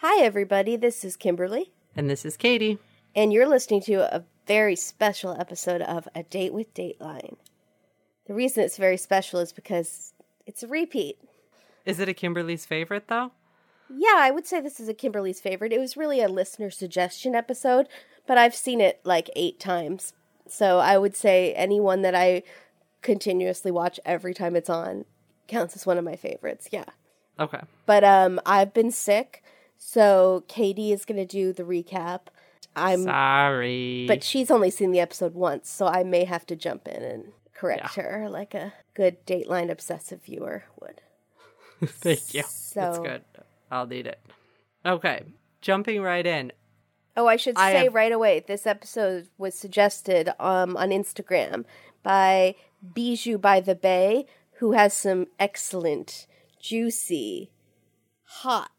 Hi, everybody. This is Kimberly, And this is Katie. and you're listening to a very special episode of A Date with Dateline. The reason it's very special is because it's a repeat. Is it a Kimberly's favorite, though? Yeah, I would say this is a Kimberly's favorite. It was really a listener suggestion episode, but I've seen it like eight times. So I would say anyone that I continuously watch every time it's on counts as one of my favorites. Yeah. Okay. But um I've been sick, so Katie is going to do the recap. I'm Sorry. but she's only seen the episode once, so I may have to jump in and correct her like a good Dateline obsessive viewer would. Thank you. That's good. I'll need it. Okay. Jumping right in. Oh, I should I say have- right away, this episode was suggested um, on Instagram by Bijou by the Bay, who has some excellent, juicy, hot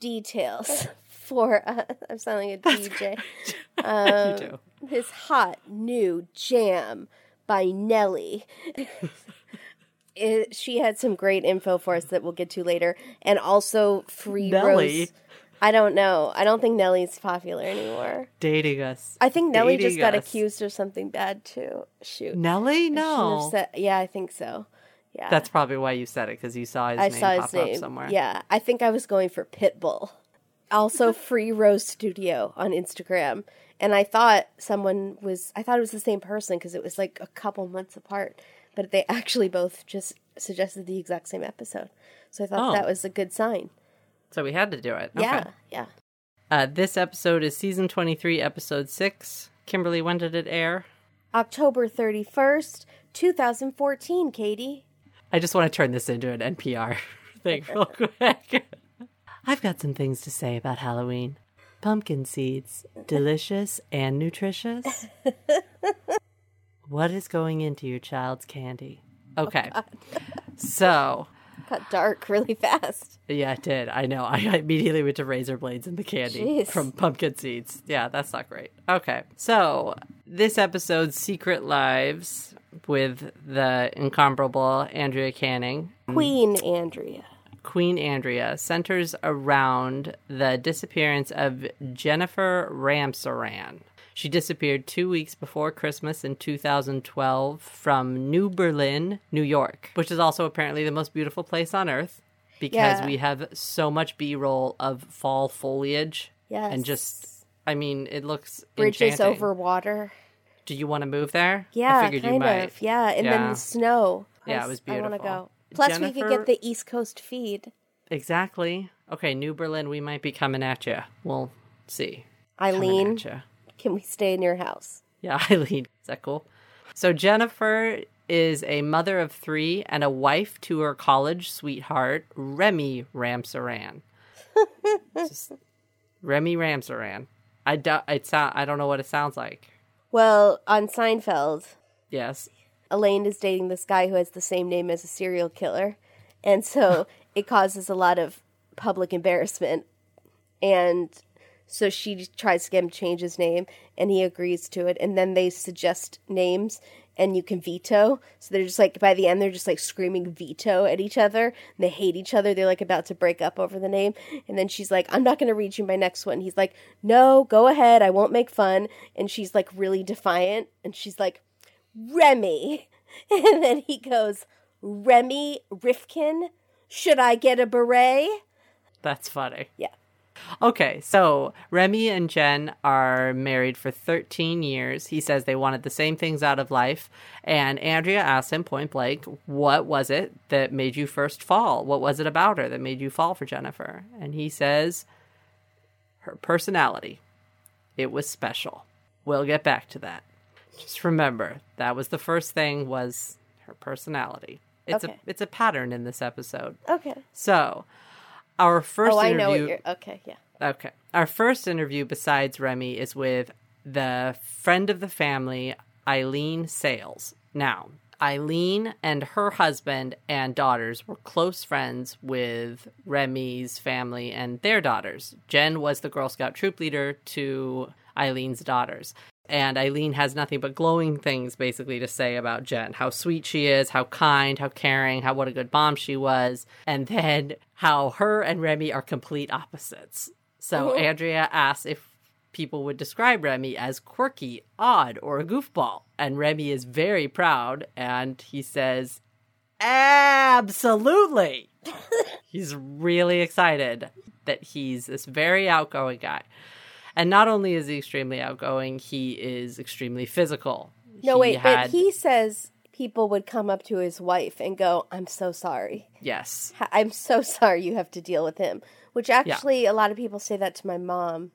details for. Uh, I'm sounding a DJ. Um, you do. His hot new jam by Nelly. it, she had some great info for us that we'll get to later, and also free Nelly? rose. I don't know. I don't think Nelly's popular anymore. Dating us. I think Nelly Dating just got us. accused of something bad too. Shoot. Nelly? No. said- yeah, I think so. Yeah. That's probably why you said it, because you saw his I name saw pop his name. up somewhere. Yeah, I think I was going for Pitbull. Also, Free Rose Studio on Instagram, and I thought someone was. I thought it was the same person because it was like a couple months apart, but they actually both just suggested the exact same episode. So I thought Oh. that was a good sign. So we had to do it. Okay. Yeah, yeah. Uh, this episode is season 23, episode 6. Kimberly, when did it air? October thirty first, two thousand fourteen. Katie. I just want to turn this into an NPR thing real quick. I've got some things to say about Halloween. Pumpkin seeds, delicious and nutritious. what is going into your child's candy? Okay. Oh so, Got dark really fast. yeah, it did. I know. I immediately went to razor blades and the candy Jeez. from pumpkin seeds. Yeah, that's not great. Okay. So, this episode's Secret Lives with the incomparable Andrea Canning Queen Andrea. Queen Andrea centers around the disappearance of Jennifer Ramsaran. She disappeared two weeks before Christmas in 2012 from New Berlin, New York, which is also apparently the most beautiful place on earth because Yeah. we have so much B roll of fall foliage. Yes. And just, I mean, it looks Bridges enchanting. over water. Do you want to move there? Yeah, I figured kind you might. of. Yeah, and then the snow. I Yeah, it was beautiful. I want to go. Plus, we could get the East Coast feed. Exactly. Okay, New Berlin, we might be coming at you. We'll see. Eileen, can we stay in your house? Yeah, Eileen. Is that cool? So Jennifer is a mother of three and a wife to her college sweetheart, Remy Ramsaran. Remy Ramsaran. I, do, it sound, uh, I don't know what it sounds like. Well, on Seinfeld, Yes. Elaine is dating this guy who has the same name as a serial killer, and so it causes a lot of public embarrassment. And so she tries to get him to change his name, and he agrees to it. And then they suggest names, and you can veto. So they're just like by the end, they're just like screaming veto at each other. And they hate each other. They're like about to break up over the name. And then she's like, "I'm not going to read you my next one." He's like, "No, go ahead. I won't make fun." And she's like really defiant, and she's like. Remy. And then he goes, Remy Rifkin, should I get a beret? That's funny. Yeah. Okay, so Remy and Jen are married for 13 years. He says they wanted the same things out of life. And Andrea asks him point blank, What was it that made you first fall? What was it about her that made you fall for Jennifer? And he says, Her personality. It was special. We'll get back to that. Just remember, that was the first thing was her personality. It's Okay. a it's a pattern in this episode. Okay. So, our first Oh, I interview know what. Okay, yeah. Okay. Our first interview besides Remy is with the friend of the family, Eileen Sales. Now, Eileen and her husband and daughters were close friends with Remy's family and their daughters. Jen was the Girl Scout troop leader to Eileen's daughters. And Eileen has nothing but glowing things basically to say about Jen. How sweet she is, how kind, how caring, how what a good mom she was. And then how her and Remy are complete opposites. So Mhm. Andrea asks if people would describe Remy as quirky, odd, or a goofball. And Remy is very proud and he says, Absolutely. he's really excited that he's this very outgoing guy. And not only is he extremely outgoing, he is extremely physical. No, He wait, but he says people would come up to his wife and go, I'm so sorry. Yes. I'm so sorry you have to deal with him. Which actually, a lot of people say that to my mom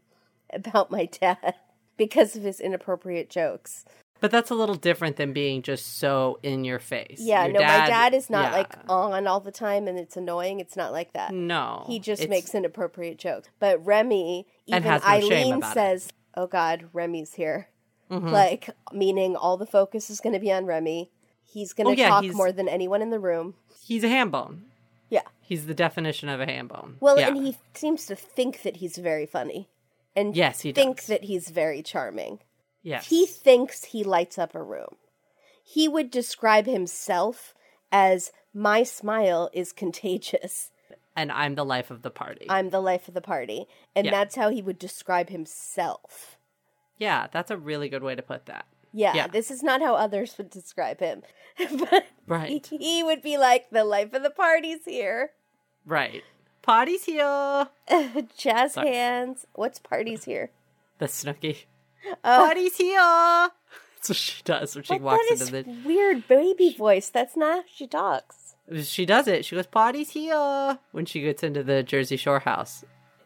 about my dad because of his inappropriate jokes. But that's a little different than being just so in your face. Yeah, Your no, my dad is not yeah. like on all the time and it's annoying. It's not like that. No. He just it's- makes inappropriate jokes. But Remy, even no Eileen about it. says, "Oh God, Remy's here." Mhm. Like meaning all the focus is going to be on Remy. He's going to Oh, yeah, talk more than anyone in the room. He's a ham bone. Yeah. He's the definition of a ham bone. Well, yeah. and he seems to think that he's very funny, and Yes, he thinks does. that he's very charming. yes. He thinks he lights up a room. He would describe himself as my smile is contagious. and I'm the life of the party. I'm the life of the party. And Yeah. that's how he would describe himself. yeah, that's a really good way to put that. Yeah, Yeah. this is not how others would describe him. but Right. he would be like, the life of the party's here. Right. Party's here. Jazz Sorry. hands. What's parties here? The Snooki. Oh, Party's here. That's what she does when she but walks that is into the. weird baby voice. That's not how she talks. She does it. She goes, "Party's here" when she gets into the Jersey Shore house.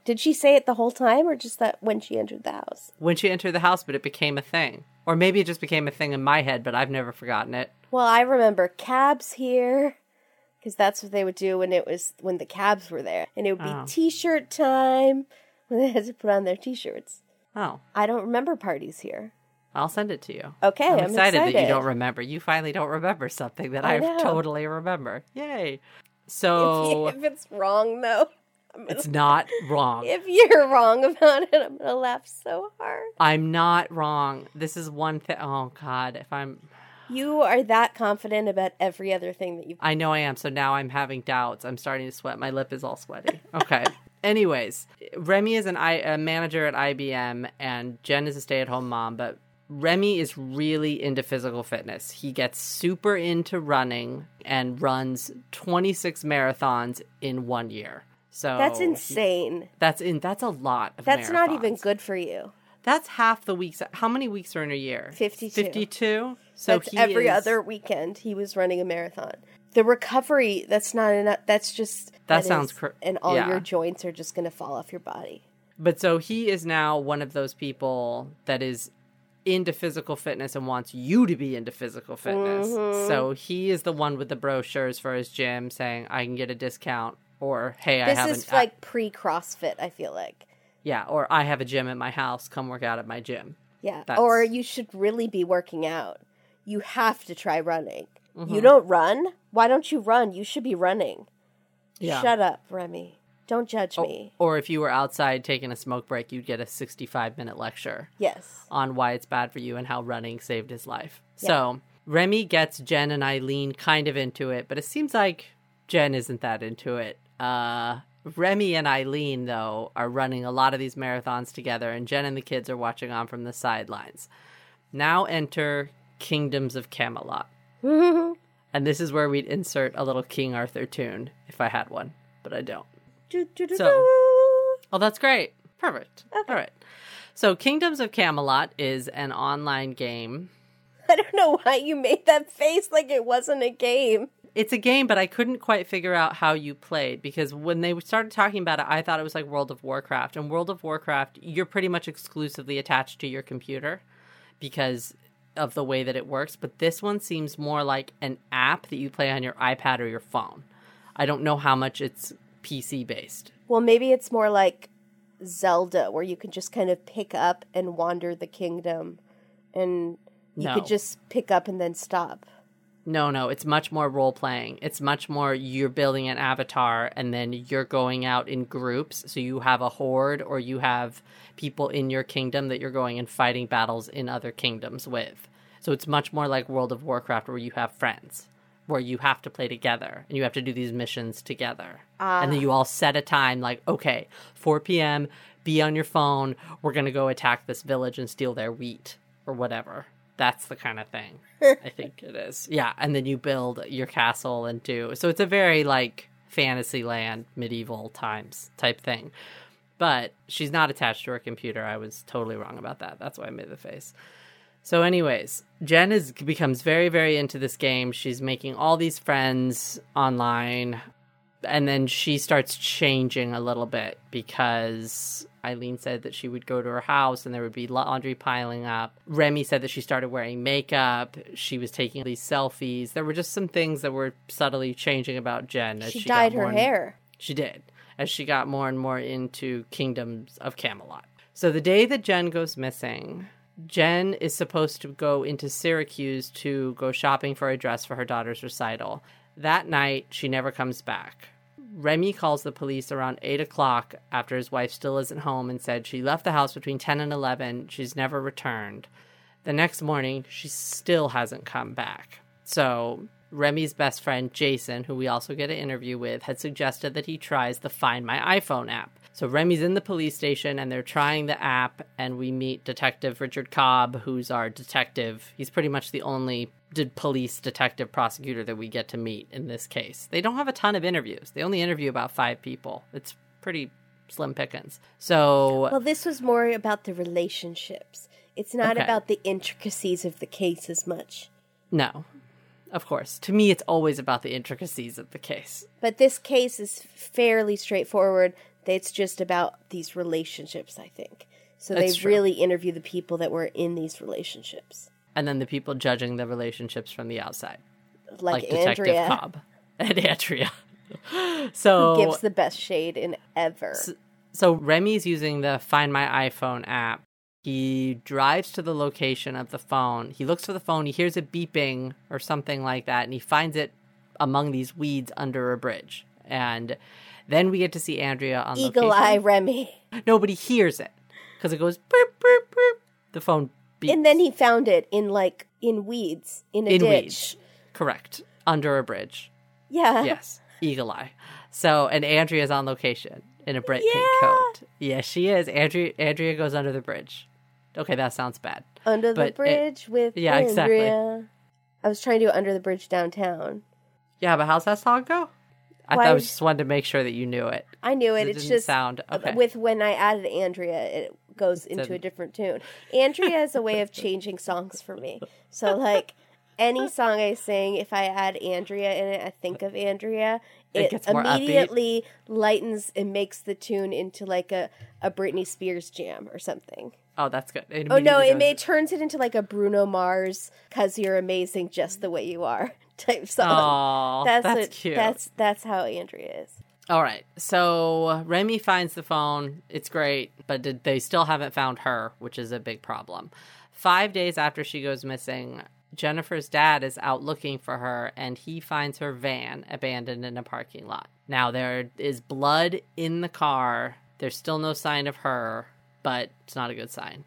Did she say it the whole time or just that when she entered the house? When she entered the house, but it became a thing, or maybe it just became a thing in my head, but I've never forgotten it. Well, I remember cabs here because that's what they would do when it was when the cabs were there, and it would be Oh. t-shirt time when they had to put on their t-shirts. Oh, I don't remember parties here. I'll send it to you. Okay, I'm, I'm, excited, that you don't remember. You finally don't remember something that I I, totally remember. Yay! So if it's wrong though, it's not wrong. if you're wrong about it, I'm gonna laugh so hard. I'm not wrong. This is one thing. Oh God, if I'm, You are that confident about every other thing that you've. I know I am. So now I'm having doubts. I'm starting to sweat. My lip is all sweaty. Okay. Anyways, Remy is an I, a manager at IBM, and Jen is a stay-at-home mom. But Remy is really into physical fitness. He gets super into running and runs 26 marathons in one year. So That's insane. That's in. That's a lot. Of That's not even good for you. That's half the weeks. How many weeks are in a year? 52. 52? So that's every is- other weekend he was running a marathon. The recovery, that's not enough. That's just That sounds is- cr- and all yeah. your joints are just going to fall off your body. But so he is now one of those people that is into physical fitness and wants you to be into physical fitness. Mhm. So he is the one with the brochures for his gym saying, I can get a discount, or hey, I haven't. This is like pre CrossFit. I feel like, yeah, or I have a gym at my house. Come work out at my gym. yeah. That's- Or you should really be working out. You have to try running. Mm-hmm. You don't run. Why don't you run? You should be running. Yeah. Shut up, Remy. Don't judge Oh, me. or if you were outside taking a smoke break, you'd get a 65 minute lecture. Yes. on why it's bad for you and how running saved his life. So Remy gets Jen and Eileen kind of into it, but it seems like Jen isn't that into it. Uh, Remy and Eileen, though, are running a lot of these marathons together, and Jen and the kids are watching on from the sidelines. Now enter Kingdoms of Camelot. and this is where we'd insert a little King Arthur tune if I had one, but I don't. Do, do, do, So- Oh, that's great. Perfect. Okay. All right. So, Kingdoms of Camelot is an online game. I don't know why you made that face like it wasn't a game. It's a game, but I couldn't quite figure out how you played because when they started talking about it, I thought it was like World of Warcraft. And World of Warcraft, you're pretty much exclusively attached to your computer because of the way that it works. But this one seems more like an app that you play on your iPad or your phone. I don't know how much it's PC based. Well, maybe it's more like Zelda, where you can just kind of pick up and wander the kingdom, and you No. could just pick up and then stop. No, no, it's much more role playing. It's much more you're building an avatar and then you're going out in groups. So you have a horde or you have people in your kingdom that you're going and fighting battles in other kingdoms with. So it's much more like World of Warcraft where you have friends where you have to play together and you have to do these missions together. Ah. And then you all set a time like, okay, 4 p.m., be on your phone. We're going to go attack this village and steal their wheat or whatever. That's the kind of thing I think it is. Yeah. And then you build your castle and do. So it's a very like fantasy land, medieval times type thing. But she's not attached to her computer. I was totally wrong about that. That's why I made the face. So, anyways, Jen is becomes very, very into this game. She's making all these friends online, and then she starts changing a little bit because Eileen said that she would go to her house and there would be laundry piling up. Remy said that she started wearing makeup. She was taking these selfies. There were just some things that were subtly changing about Jen as She, she, dyed her and- hair. she did, as she got more and more into Kingdoms of Camelot. So the day that Jen goes missing, Jen is supposed to go into Syracuse to go shopping for a dress for her daughter's recital. That night, she never comes back. Remy calls the police around 8 o'clock after his wife still isn't home and said she left the house between 10 and 11. She's never returned. The next morning, she still hasn't come back. So, Remy's best friend, Jason, who we also get an interview with, had suggested that he tries the Find My iPhone app. So, Remy's in the police station and they're trying the app, and we meet Detective Richard Cobb, who's our detective. He's pretty much the only de- police detective prosecutor that we get to meet in this case. They don't have a ton of interviews, they only interview about five people. It's pretty slim pickings. So, Well, this was more about the relationships. It's not Okay. about the intricacies of the case as much. no. Of course. To me, it's always about the intricacies of the case. But this case is fairly straightforward. It's just about these relationships, I think. So That's they true. really interview the people that were in these relationships, And then the people judging the relationships from the outside, like, like, Detective Andrea, Cobb and Andrea. so, who gives the best shade in ever. so Remy's using the Find My iPhone app. He drives to the location of the phone. He looks for the phone. He hears it beeping or something like that, and he finds it among these weeds under a bridge. And then we get to see Andrea on the Eagle location. Eye Remy. Nobody hears it because it goes. The phone And then he found it in like in weeds in a in ditch. weeds. Correct. Under a bridge. Yeah. Yes. Eagle eye. So and Andrea's on location in a bright pink Yeah. coat. Yes, she is. Andrea Andrea goes under the bridge. Okay, that sounds bad. Under But the it- bridge with yeah, exactly. Andrea. I was trying to do under the bridge downtown. Yeah, but how's that song go? I Why thought I would- just wanted to make sure that you knew it. I knew it. It it's didn't just sound okay. with when I added Andrea, it goes into a different tune. Andrea is a way of changing songs for me. So like any song I sing, if I add Andrea in it, I think of Andrea. It It, more upbeat. immediately lightens and makes the tune into like a, a Britney Spears jam or something. Oh, that's good. It Oh no, it may turns it into like a Bruno Mars "Cause You're Amazing Just the Way You Are" type song. Aw, that's, what- cute. That's that's how Andrea is. All right. So Remy finds the phone. It's great, but did- they still haven't found her, which is a big problem. Five days after she goes missing, Jennifer's dad is out looking for her and he finds her van abandoned in a parking lot. Now, there is blood in the car. There's still no sign of her, but it's not a good sign.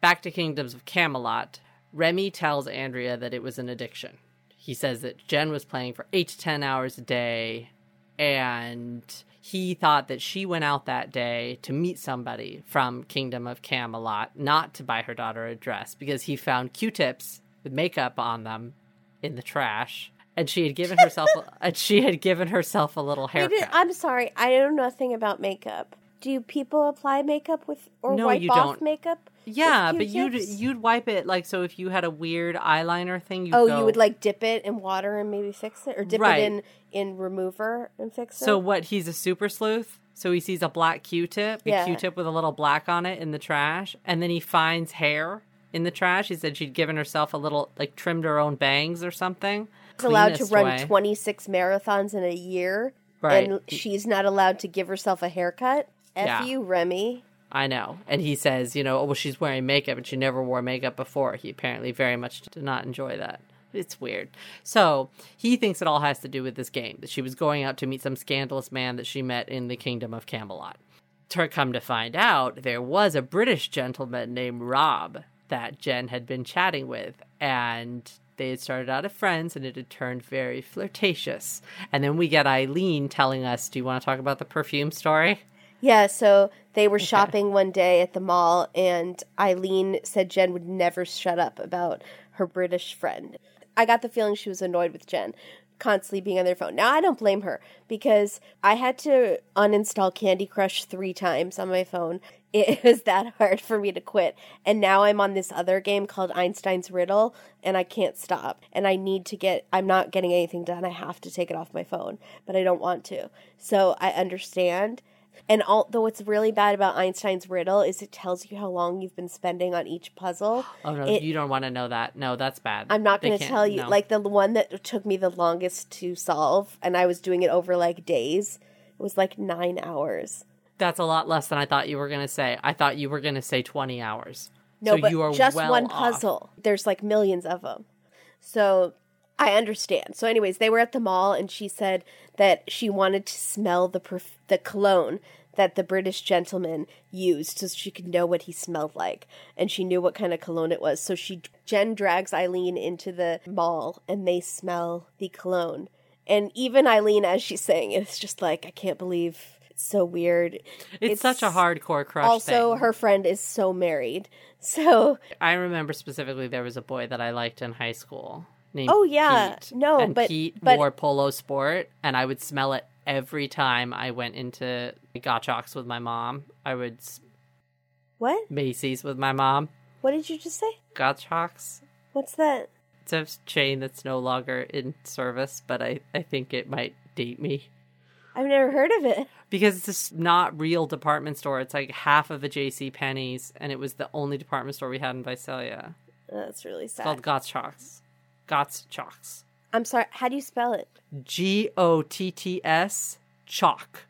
Back to Kingdoms of Camelot, Remy tells Andrea that it was an addiction. He says that Jen was playing for eight to ten hours a day, and he thought that she went out that day to meet somebody from Kingdom of Camelot, not to buy her daughter a dress, because he found Q-tips with makeup on them in the trash, and she had given herself and she had given herself a little haircut. I'm sorry, I know nothing about makeup. Do people apply makeup with or No, wipe off don't. makeup? Yeah, but you'd you'd wipe it like so if you had a weird eyeliner thing. You'd Oh, go, you would like dip it in water and maybe fix it, or dip Right. it in in remover and fix it. So what? He's a super sleuth. So he sees a black Q-tip, a Yeah. Q-tip with a little black on it in the trash, and then he finds hair in the trash. He said she'd given herself a little, like trimmed her own bangs or something. she's allowed to run way. 26 marathons in a year, Right. and she's not allowed to give herself a haircut. F Yeah. you, Remy. I know. And he says, you know, oh, well, she's wearing makeup and she never wore makeup before. He apparently very much did not enjoy that. It's weird. So he thinks it all has to do with this game that she was going out to meet some scandalous man that she met in the kingdom of Camelot. To come to find out, there was a British gentleman named Rob that Jen had been chatting with, and They had started out as friends and it had turned very flirtatious. And then we get Eileen telling us, Do you want to talk about the perfume story? Yeah, so they were shopping one day at the mall, and Eileen said Jen would never shut up about her British friend. I got the feeling she was annoyed with Jen constantly being on their phone. Now, I don't blame her because I had to uninstall Candy Crush three times on my phone. It was that hard for me to quit. And now I'm on this other game called Einstein's Riddle, and I can't stop. And I need to get, I'm not getting anything done. I have to take it off my phone, but I don't want to. So I understand. And although what's really bad about Einstein's riddle is it tells you how long you've been spending on each puzzle. Oh no, It- you don't want to know that. No, that's bad. I'm not going to tell you. no. Like the one that took me the longest to solve, and I was doing it over like days. It was like nine hours. that's a lot less than I thought you were going to say. I thought you were going to say 20 hours. No, so but just well one off. puzzle. There's like millions of them. So I understand. So, anyways, they were at the mall, and she said that she wanted to smell the perf- the cologne that the British gentleman used, so she could know what he smelled like, and she knew what kind of cologne it was. So she Jen drags Eileen into the mall, and they smell the cologne. And even Eileen, as she's saying it, it's just like I can't believe it's so weird. It's, such a hardcore crush Also, thing. her friend is so married, so I remember specifically there was a boy that I liked in high school named Oh, yeah. Pete. No, and but- Pete but- wore polo sport and I would smell it every time I went into Gottschalks with my mom. I would what? Macy's with my mom. What did you just say? Gottschalks. What's that? It's a chain that's no longer in service, but I, I think it might date me. I've never heard of it. Because it's just not real department store. It's like half of a JC Penney's, and it was the only department store we had in Visalia. That's really sad. It's called sad. Gottschalks. I'm sorry. How do you spell it? G O T T S chalk.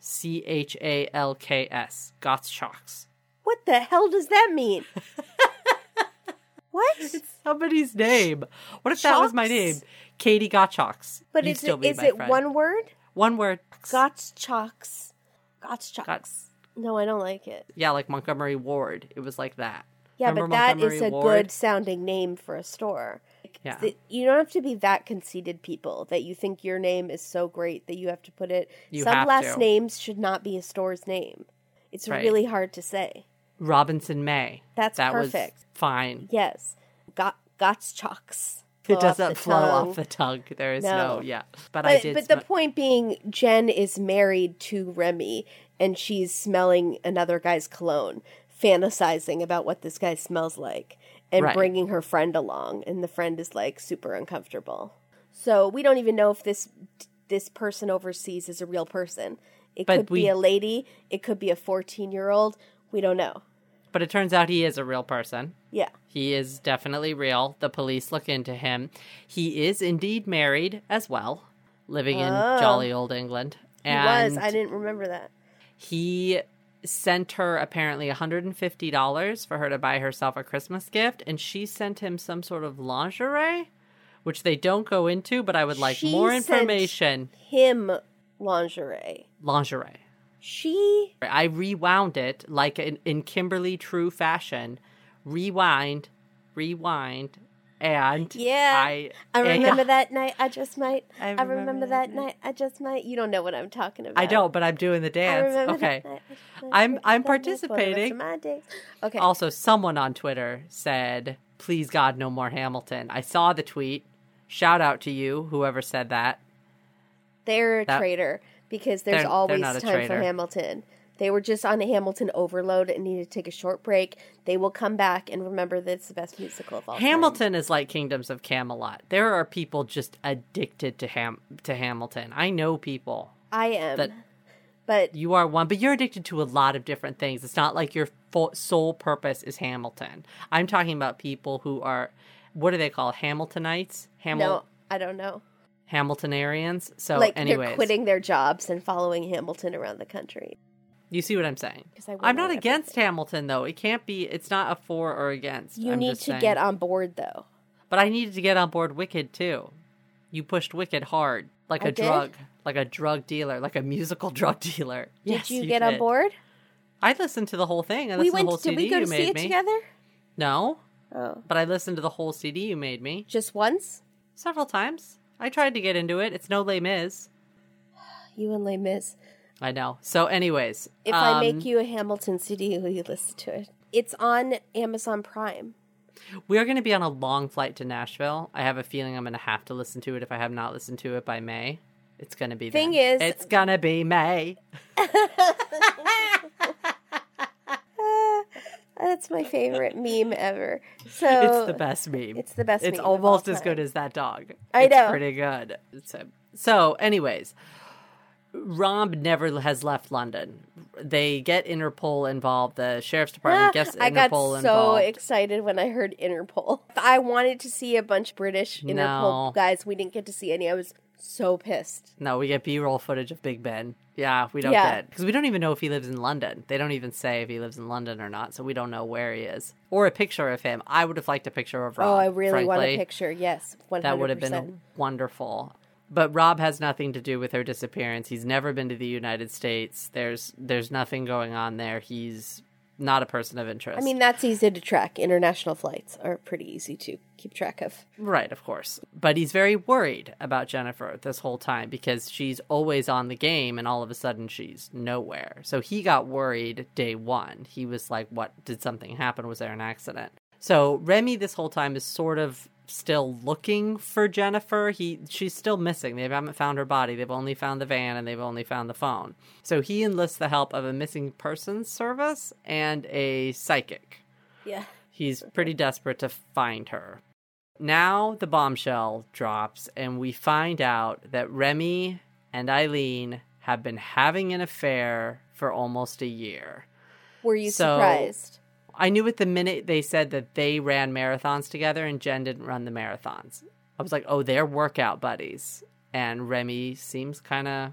C H A L K S. Gottschalks. What the hell does that mean? what? Somebody's name. What if that was my name? Katie Gottschalks. But You'd is it, is it friend. one word? One word. Gottschalks. Gottschalks. Gots- No, I don't like it. Yeah, like Montgomery Ward. It was like that. Yeah, Remember but that Montgomery is a Ward? good sounding name for a store. Yeah. You don't have to be that conceited, people, that you think your name is so great that you have to put it. You Some last to. names should not be a store's name. It's Right. really hard to say. Robinson May. That's that perfect. was fine. Yes. Got Gottschalks. It doesn't flow tongue. off the tongue. There is No. no, yeah. But, I did. but sm- the point being, Jen is married to Remy, and she's smelling another guy's cologne, fantasizing about what this guy smells like, and Right. bringing her friend along, and the friend is like super uncomfortable. So we don't even know if this this person overseas is a real person. It But could we- be a lady. It could be a fourteen year old. We don't know. but it turns out he is a real person. Yeah. He is definitely real. The police look into him. He is indeed married as well, living in Oh. jolly old England. He And was. I didn't remember that. he sent her apparently $150 for her to buy herself a Christmas gift, and she sent him some sort of lingerie, which they don't go into, but I would like She more sent- information. Him lingerie. Lingerie. She I rewound it like in, in Kimberly True fashion. Rewind, rewind, and Yeah. I, I remember and- that night. I just might. I I remember remember, that that night. I just might. You don't know what I'm talking about. I don't, but I'm doing the I dance. remember Okay. that night. I just might I'm- I'm that night for the rest of participating. my days. Okay. Also, someone on Twitter said, "Please God, no more Hamilton." I saw the tweet. Shout out to you, whoever said that. they're a that- traitor because there's They're- they're always not a time for. Hamilton. They were just on a Hamilton overload and needed to take a short break. They will come back and remember that it's the best musical of all time. Hamilton is like Kingdoms of Camelot. There are people just addicted to Ham to Hamilton. I know people. I am, that- but You are one, but you're addicted to a lot of different things. It's not like your full, sole purpose is Hamilton. I'm talking about people who are, what do they call Hamiltonites? Hamil- no, I don't know. Hamiltonarians. So, like anyways, they're quitting their jobs and following Hamilton around the country. You see what I'm saying? I'm not against everything. Hamilton though. It can't be. It's not a for or against. You I'm need to saying. get on board though. But I needed to get on board Wicked too. You pushed Wicked hard, like I a did? drug, like a drug dealer, like a musical drug dealer. Yes, did you, get on board? I listened to the whole thing. I We to went. whole Did CD we go you to see it me. together? No, Oh. but I listened to the whole CD you made me Just once? several times. I tried to get into it. It's no Les Mis. You and Les Mis. I know. So, anyways, If I um, make you a Hamilton CD, will you listen to it? It's on Amazon Prime. we are going to be on a long flight to Nashville. I have a feeling I'm going to have to listen to it if I have not listened to it by May. It's going to be. Thing then. is- it's going to be May. That's my favorite meme ever. So It's the best meme. It's the best It's meme of all almost as good as that dog. I It's know. pretty good. So, so, anyways, Rob never has left London. They get Interpol involved. The sheriff's department gets Interpol I got so involved. excited when I heard Interpol. I wanted to see a bunch of British Interpol No. guys. We didn't get to see any. I was so pissed. no, we get B-roll footage of Big Ben. Yeah, we don't Yeah. get because we don't even know if he lives in London. They don't even say if he lives in London or not, so we don't know where he is or a picture of him. I would have liked a picture of Rob. oh, I really want frankly. a picture. Yes, one That would have been wonderful. But Rob has nothing to do with her disappearance. He's never been to the United States. There's there's nothing going on there. He's not a person of interest. I mean, that's easy to track. International flights are pretty easy to keep track of. right, of course. But he's very worried about Jennifer this whole time because she's always on the game and all of a sudden she's nowhere. So he got worried day 1. He was like, "What did something happen? Was there an accident?" So Remy this whole time is sort of still looking for Jennifer. He she's still missing. They haven't found her body. They've only found the van and they've only found the phone. So he enlists the help of a missing persons service and a psychic. Yeah. He's pretty desperate to find her. Now the bombshell drops and we find out that Remy and Eileen have been having an affair for almost a year. Were you So- surprised? I knew it the minute they said that they ran marathons together and Jen didn't run the marathons. I was like, oh, they're workout buddies. And Remy seems kind of,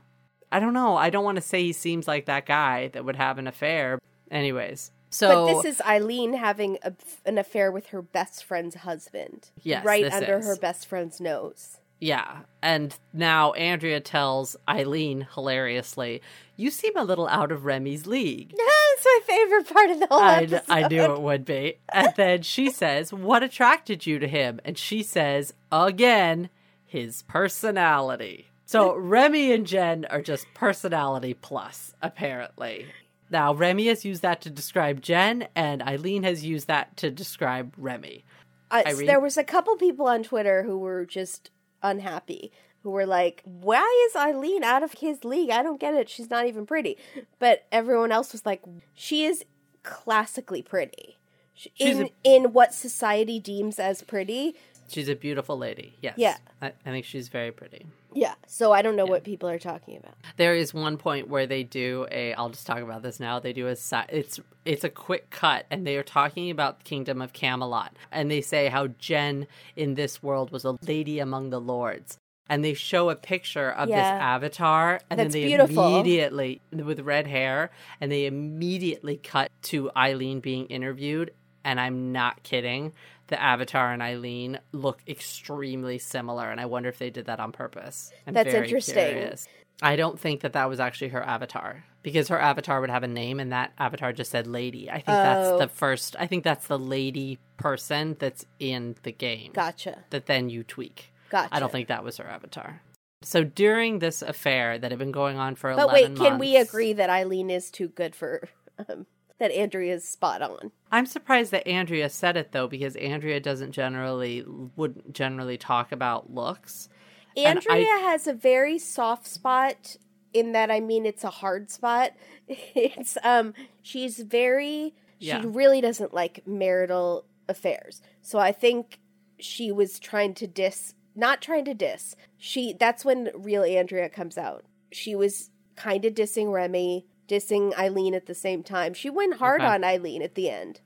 I don't know. I don't want to say he seems like that guy that would have an affair. Anyways, so but this is Eileen having a, an affair with her best friend's husband. Yes, right under is. her best friend's nose. Yeah. And now Andrea tells Eileen hilariously, You seem a little out of Remy's league. That's my favorite part of the whole I, episode. I knew it would be. And then she says, What attracted you to him? And she says, Again, his personality. So Remy and Jen are just personality plus, apparently. Now, Remy has used that to describe Jen, and Eileen has used that to describe Remy. Uh, there was a couple people on Twitter who were just unhappy, who were like, "Why is Eileen out of his league? I don't get it. She's not even pretty." But everyone else was like, "She is classically pretty." She- In a- in what society deems as pretty, She's a beautiful lady. Yes. Yeah. I, I think she's very pretty. Yeah. So I don't know what people are talking about. There is one point where they do a. I'll just talk about this now. They do a. It's it's a quick cut, and they are talking about the kingdom of Camelot, and they say how Jen in this world was a lady among the lords, and they show a picture of Yeah. this avatar, and That's then they beautiful. immediately with red hair, and they immediately cut to Eileen being interviewed, and I'm not kidding. The avatar and Eileen look extremely similar, and I wonder if they did that on purpose. I'm That's interesting. curious. I don't think that that was actually her avatar because her avatar would have a name and that avatar just said lady. I think that's Oh. the first, I think that's the lady person that's in the game Gotcha. that then you tweak. Gotcha. I don't think that was her avatar. So during this affair that had been going on for But 11 wait, can we agree that Eileen is too good for um, that Andrea's spot on? I'm surprised that Andrea said it though because Andrea doesn't generally wouldn't generally talk about looks. And Andrea I- has a very soft spot in that I mean it's a hard spot. It's um she's very Yeah. she really doesn't like marital affairs. So I think she was trying to diss not trying to diss. She that's when real Andrea comes out. She was kind of dissing Remy, dissing Eileen at the same time. She went hard Okay. on Eileen at the end.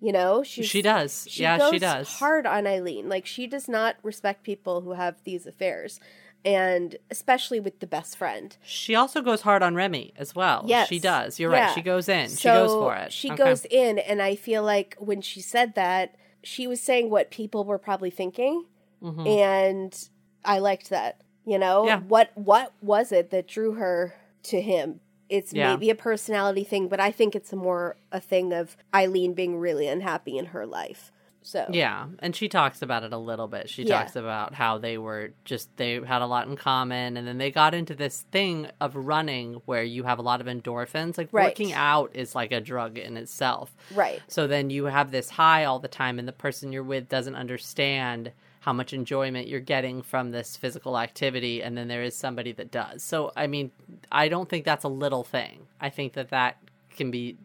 You know, She's, she does. she yeah, she does. hard on Eileen. Like she does not respect people who have these affairs, and especially with the best friend. She also goes hard on Remy as well. Yes, she does. You're yeah. right. She goes in. she goes for it. She Okay. goes in, and I feel like when she said that, she was saying what people were probably thinking, and I liked that. You know, Mm-hmm. Yeah. what what was it that drew her to him? It's Yeah. maybe a personality thing, but I think it's a more a thing of Eileen being really unhappy in her life. So Yeah, and she talks about it a little bit. She Yeah. talks about how they were just they had a lot in common and then they got into this thing of running where you have a lot of endorphins. Like Right. working out is like a drug in itself. right. So then you have this high all the time and the person you're with doesn't understand how much enjoyment you're getting from this physical activity and then there is somebody that does. So I mean, I don't think that's a little thing. I think that that can be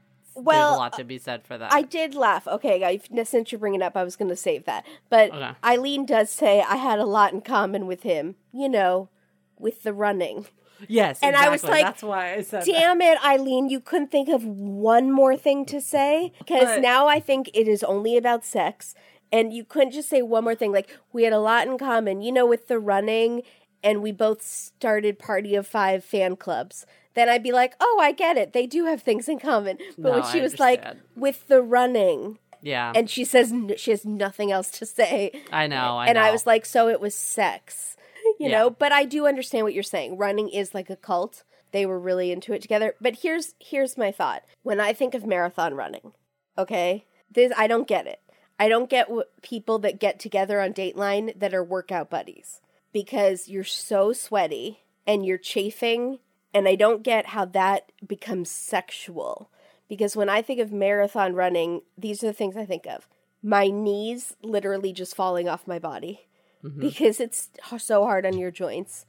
Well, there's a lot to be said for that. I did laugh. Okay, guys, since you're bringing it up, I was going to save that. But Okay. Eileen does say I had a lot in common with him. You know, with the running. yes, and I was exactly. like, that's why I said that. Damn it, Eileen! You couldn't think of one more thing to say because But- now I think it is only about sex, and you couldn't just say one more thing. Like we had a lot in common. You know, with the running, and we both started Party of Five fan clubs. Then I'd be like, oh, I get it. They do have things in common. But when she I was like, with the running, Yeah. and she says n- she has nothing else to say. I know. I and know. I was like, so it was sex, you Yeah. know. But I do understand what you're saying. Running is like a cult. They were really into it together. But here's here's my thought. When I think of marathon running, okay, this I don't get it. I don't get what people that get together on Dateline that are workout buddies because you're so sweaty and you're chafing, and I don't get how that becomes sexual. Because when I think of marathon running, these are the things I think of. My knees literally just falling off my body mm-hmm. because it's so hard on your joints.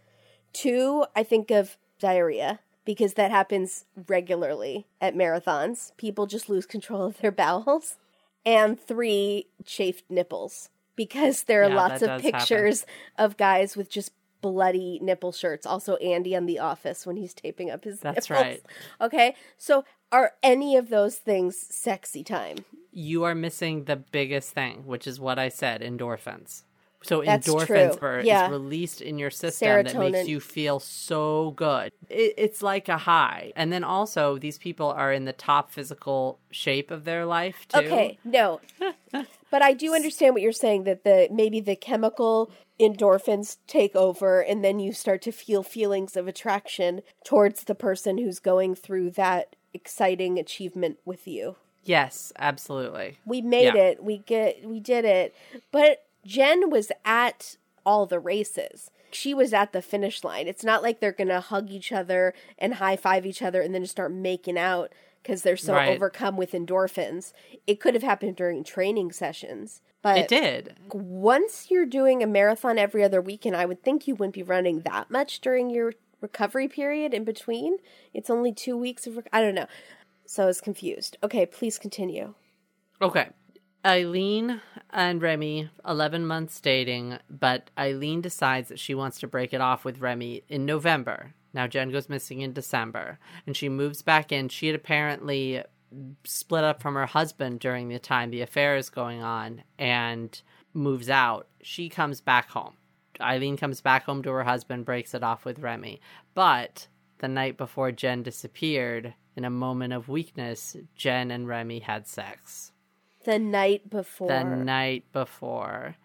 Two, I think of diarrhea because that happens regularly at marathons. People just lose control of their bowels. And three, chafed nipples because there are Yeah, lots of does happen. pictures of guys with just bloody nipple shirts. Also, Andy on The Office when he's taping up his That's nipples. right. Okay, so are any of those things sexy time? you are missing the biggest thing, which is what I said: endorphins. So That's endorphins are, Yeah. is released in your system that makes you feel so good. It, it's like a high. And then also, these people are in the top physical shape of their life too. Okay, no. but I do understand what you're saying that the maybe the chemical endorphins take over and then you start to feel feelings of attraction towards the person who's going through that exciting achievement with you. Yes, absolutely. We made Yeah. it. We get we did it. But Jen was at all the races. She was at the finish line. It's not like they're going to hug each other and high five each other and then just start making out because they're so Right. overcome with endorphins. It could have happened during training sessions. But It did. once you're doing a marathon every other weekend, I would think you wouldn't be running that much during your recovery period in between. It's only two weeks of. Rec- I don't know. So I was confused. Okay, please continue. Okay. Eileen and Remy, 11 months dating, but Eileen decides that she wants to break it off with Remy in November. Now, Jen goes missing in December, and she moves back in. She had apparently split up from her husband during the time the affair is going on and moves out. She comes back home. Eileen comes back home to her husband, breaks it off with Remy. But the night before Jen disappeared, in a moment of weakness, Jen and Remy had sex The night before. the night before.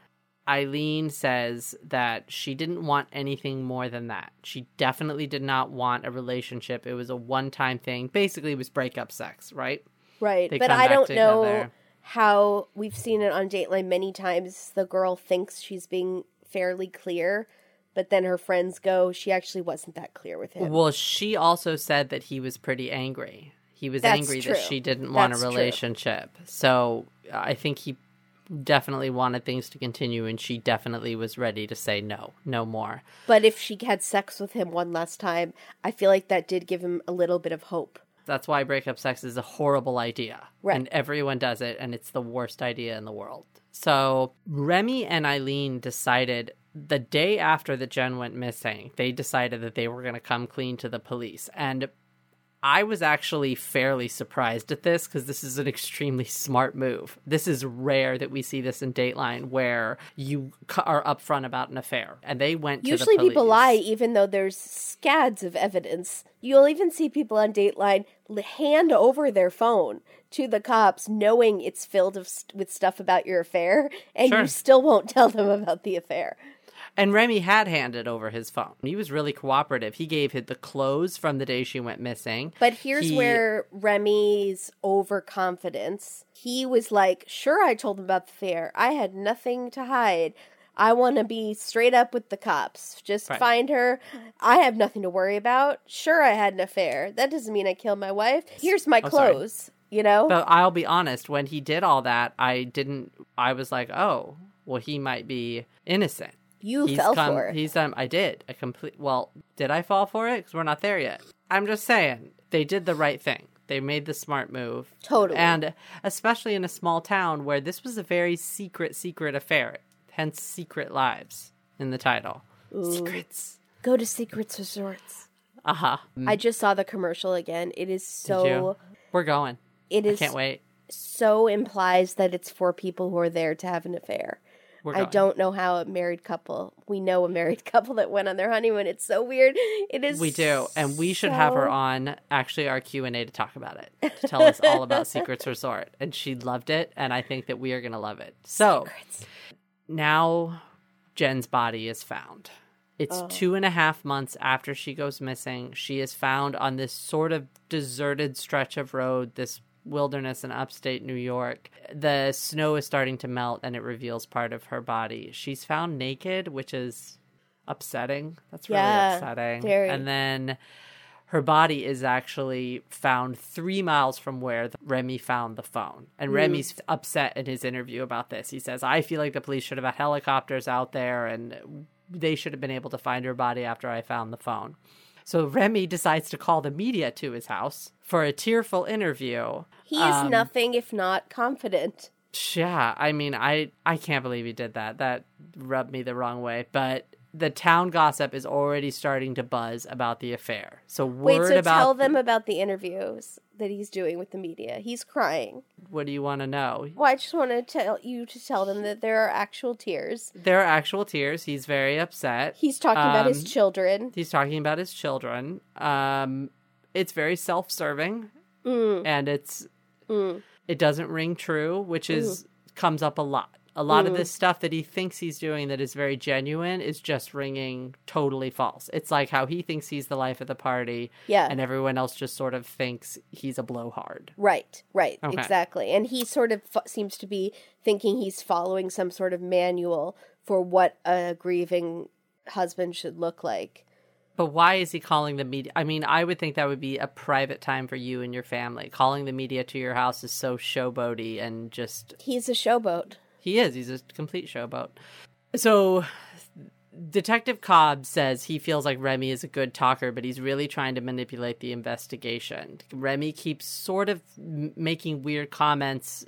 Eileen says that she didn't want anything more than that. She definitely did not want a relationship. It was a one time thing. Basically, it was breakup sex, right? right. they But I don't know how we've seen it on Dateline many times. The girl thinks she's being fairly clear, but then her friends go, she actually wasn't that clear with him. Well, she also said that he was pretty angry. He was That's angry true. that she didn't want That's a true. relationship. So I think he definitely wanted things to continue, and she definitely was ready to say no, no more. But if she had sex with him one last time, I feel like that did give him a little bit of hope. That's why breakup sex is a horrible idea. Right. And everyone does it, and it's the worst idea in the world. So Remy and Eileen decided the day after that Jen went missing, they decided that they were going to come clean to the police. And I was actually fairly surprised at this because this is an extremely smart move. This is rare that we see this in Dateline where you are upfront about an affair. And they went to Usually the police. Usually people lie even though there's scads of evidence. You'll even see people on Dateline hand over their phone to the cops knowing it's filled of st- with stuff about your affair and Sure. you still won't tell them about the affair. And Remy had handed over his phone. He was really cooperative. He gave the clothes from the day she went missing. But here's He- where Remy's overconfidence. He was like, "Sure, I told him about the affair. I had nothing to hide. I want to be straight up with the cops. Just Right. find her. I have nothing to worry about. Sure, I had an affair. That doesn't mean I killed my wife. Here's my Oh, sorry. clothes. You know? But I'll be honest, when he did all that, I didn't. I was like, oh, well, he might be innocent. You he's fell come, for it. He's um, I did a complete. Well, did I fall for it? Because we're not there yet. I'm just saying they did the right thing. They made the smart move. Totally. And especially in a small town where this was a very secret, secret affair. Hence, Secret Lives in the title. Secrets. Go to Secrets Resorts. Uh huh. I just saw the commercial again. It is so. We're going. It is. I can't wait. so implies that it's for people who are there to have an affair. We're I going. don't know how a married couple. We know a married couple that went on their honeymoon. It's so weird. It is. We do, and we should have her on actually our Q and A to talk about it, to tell us all about Secrets Resort, and she loved it, and I think that we are going to love it. So now, Jen's body is found. It's Oh. two and a half months after she goes missing. She is found on this sort of deserted stretch of road, this wilderness in upstate New York. The snow is starting to melt, and it reveals part of her body. She's found naked, which is upsetting. That's really Yeah, upsetting. very. And then her body is actually found three miles from where the, Remy found the phone. And Hmm. Remy's upset in his interview about this. He says, I feel like the police should have had helicopters out there and they should have been able to find her body after I found the phone. So Remy decides to call the media to his house for a tearful interview. He is Um, nothing if not confident. Yeah, I mean, I I can't believe he did that. That rubbed me the wrong way. But the town gossip is already starting to buzz about the affair. So Wait, word so about tell them about the interviews that he's doing with the media. He's crying. what do you want to know? Well, I just want to tell you to tell them that there are actual tears. There are actual tears. He's very upset. He's talking about his Um, children. He's talking about his children. Um, it's very self-serving, Mm, and it's mm. it doesn't ring true, which is comes up a lot. A lot of Mm. this stuff that he thinks he's doing that is very genuine is just ringing totally false. It's like how he thinks he's the life of the party, Yeah. and everyone else just sort of thinks he's a blowhard. Right, right, Okay. exactly. And he sort of f- seems to be thinking he's following some sort of manual for what a grieving husband should look like. But why is he calling the media? I mean, I would think that would be a private time for you and your family. Calling the media to your house is so showboaty and just He's a showboat. He is. He's a complete showboat. So, Detective Cobb says he feels like Remy is a good talker, but he's really trying to manipulate the investigation. Remy keeps sort of making weird comments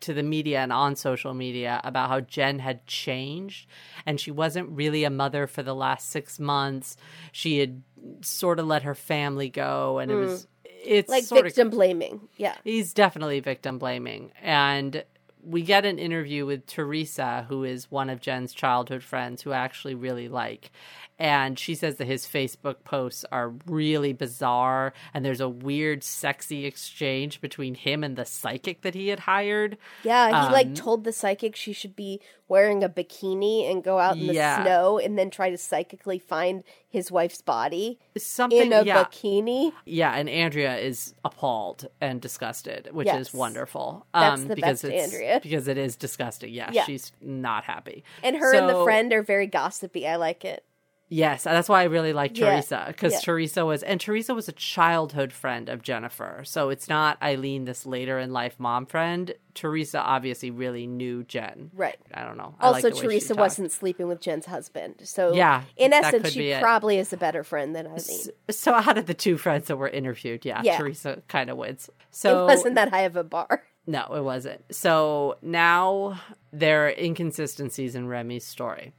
to the media and on social media about how Jen had changed and she wasn't really a mother for the last six months. She had sort of let her family go, and it mm. was it's Like sort of victim blaming. Yeah. He's definitely victim blaming. And we get an interview with Teresa, who is one of Jen's childhood friends who I actually really like. And she says that his Facebook posts are really bizarre. And there's a weird, sexy exchange between him and the psychic that he had hired. Yeah, he like Um, told the psychic she should be wearing a bikini and go out in the Yeah. snow and then try to psychically find his wife's body Something, in a yeah. bikini. Yeah, and Andrea is appalled and disgusted, which Yes. is wonderful. That's um, the because best it's, Andrea. Because it is disgusting. Yeah, Yeah. she's not happy. And her and the friend are very gossipy. I like it. Yes, that's why I really like Yeah, Teresa because yeah. Teresa was and Teresa was a childhood friend of Jennifer. So it's not Eileen, this later in life mom friend. Teresa obviously really knew Jen. Right. I don't know. I like Also, Teresa wasn't sleeping with Jen's husband. So, Yeah, in essence, she probably is a better friend than Eileen. So out of the two friends that were interviewed, yeah, Yeah. Teresa kind of wins. it So wasn't that high of a bar. No, it wasn't. So now there are inconsistencies in Remy's story.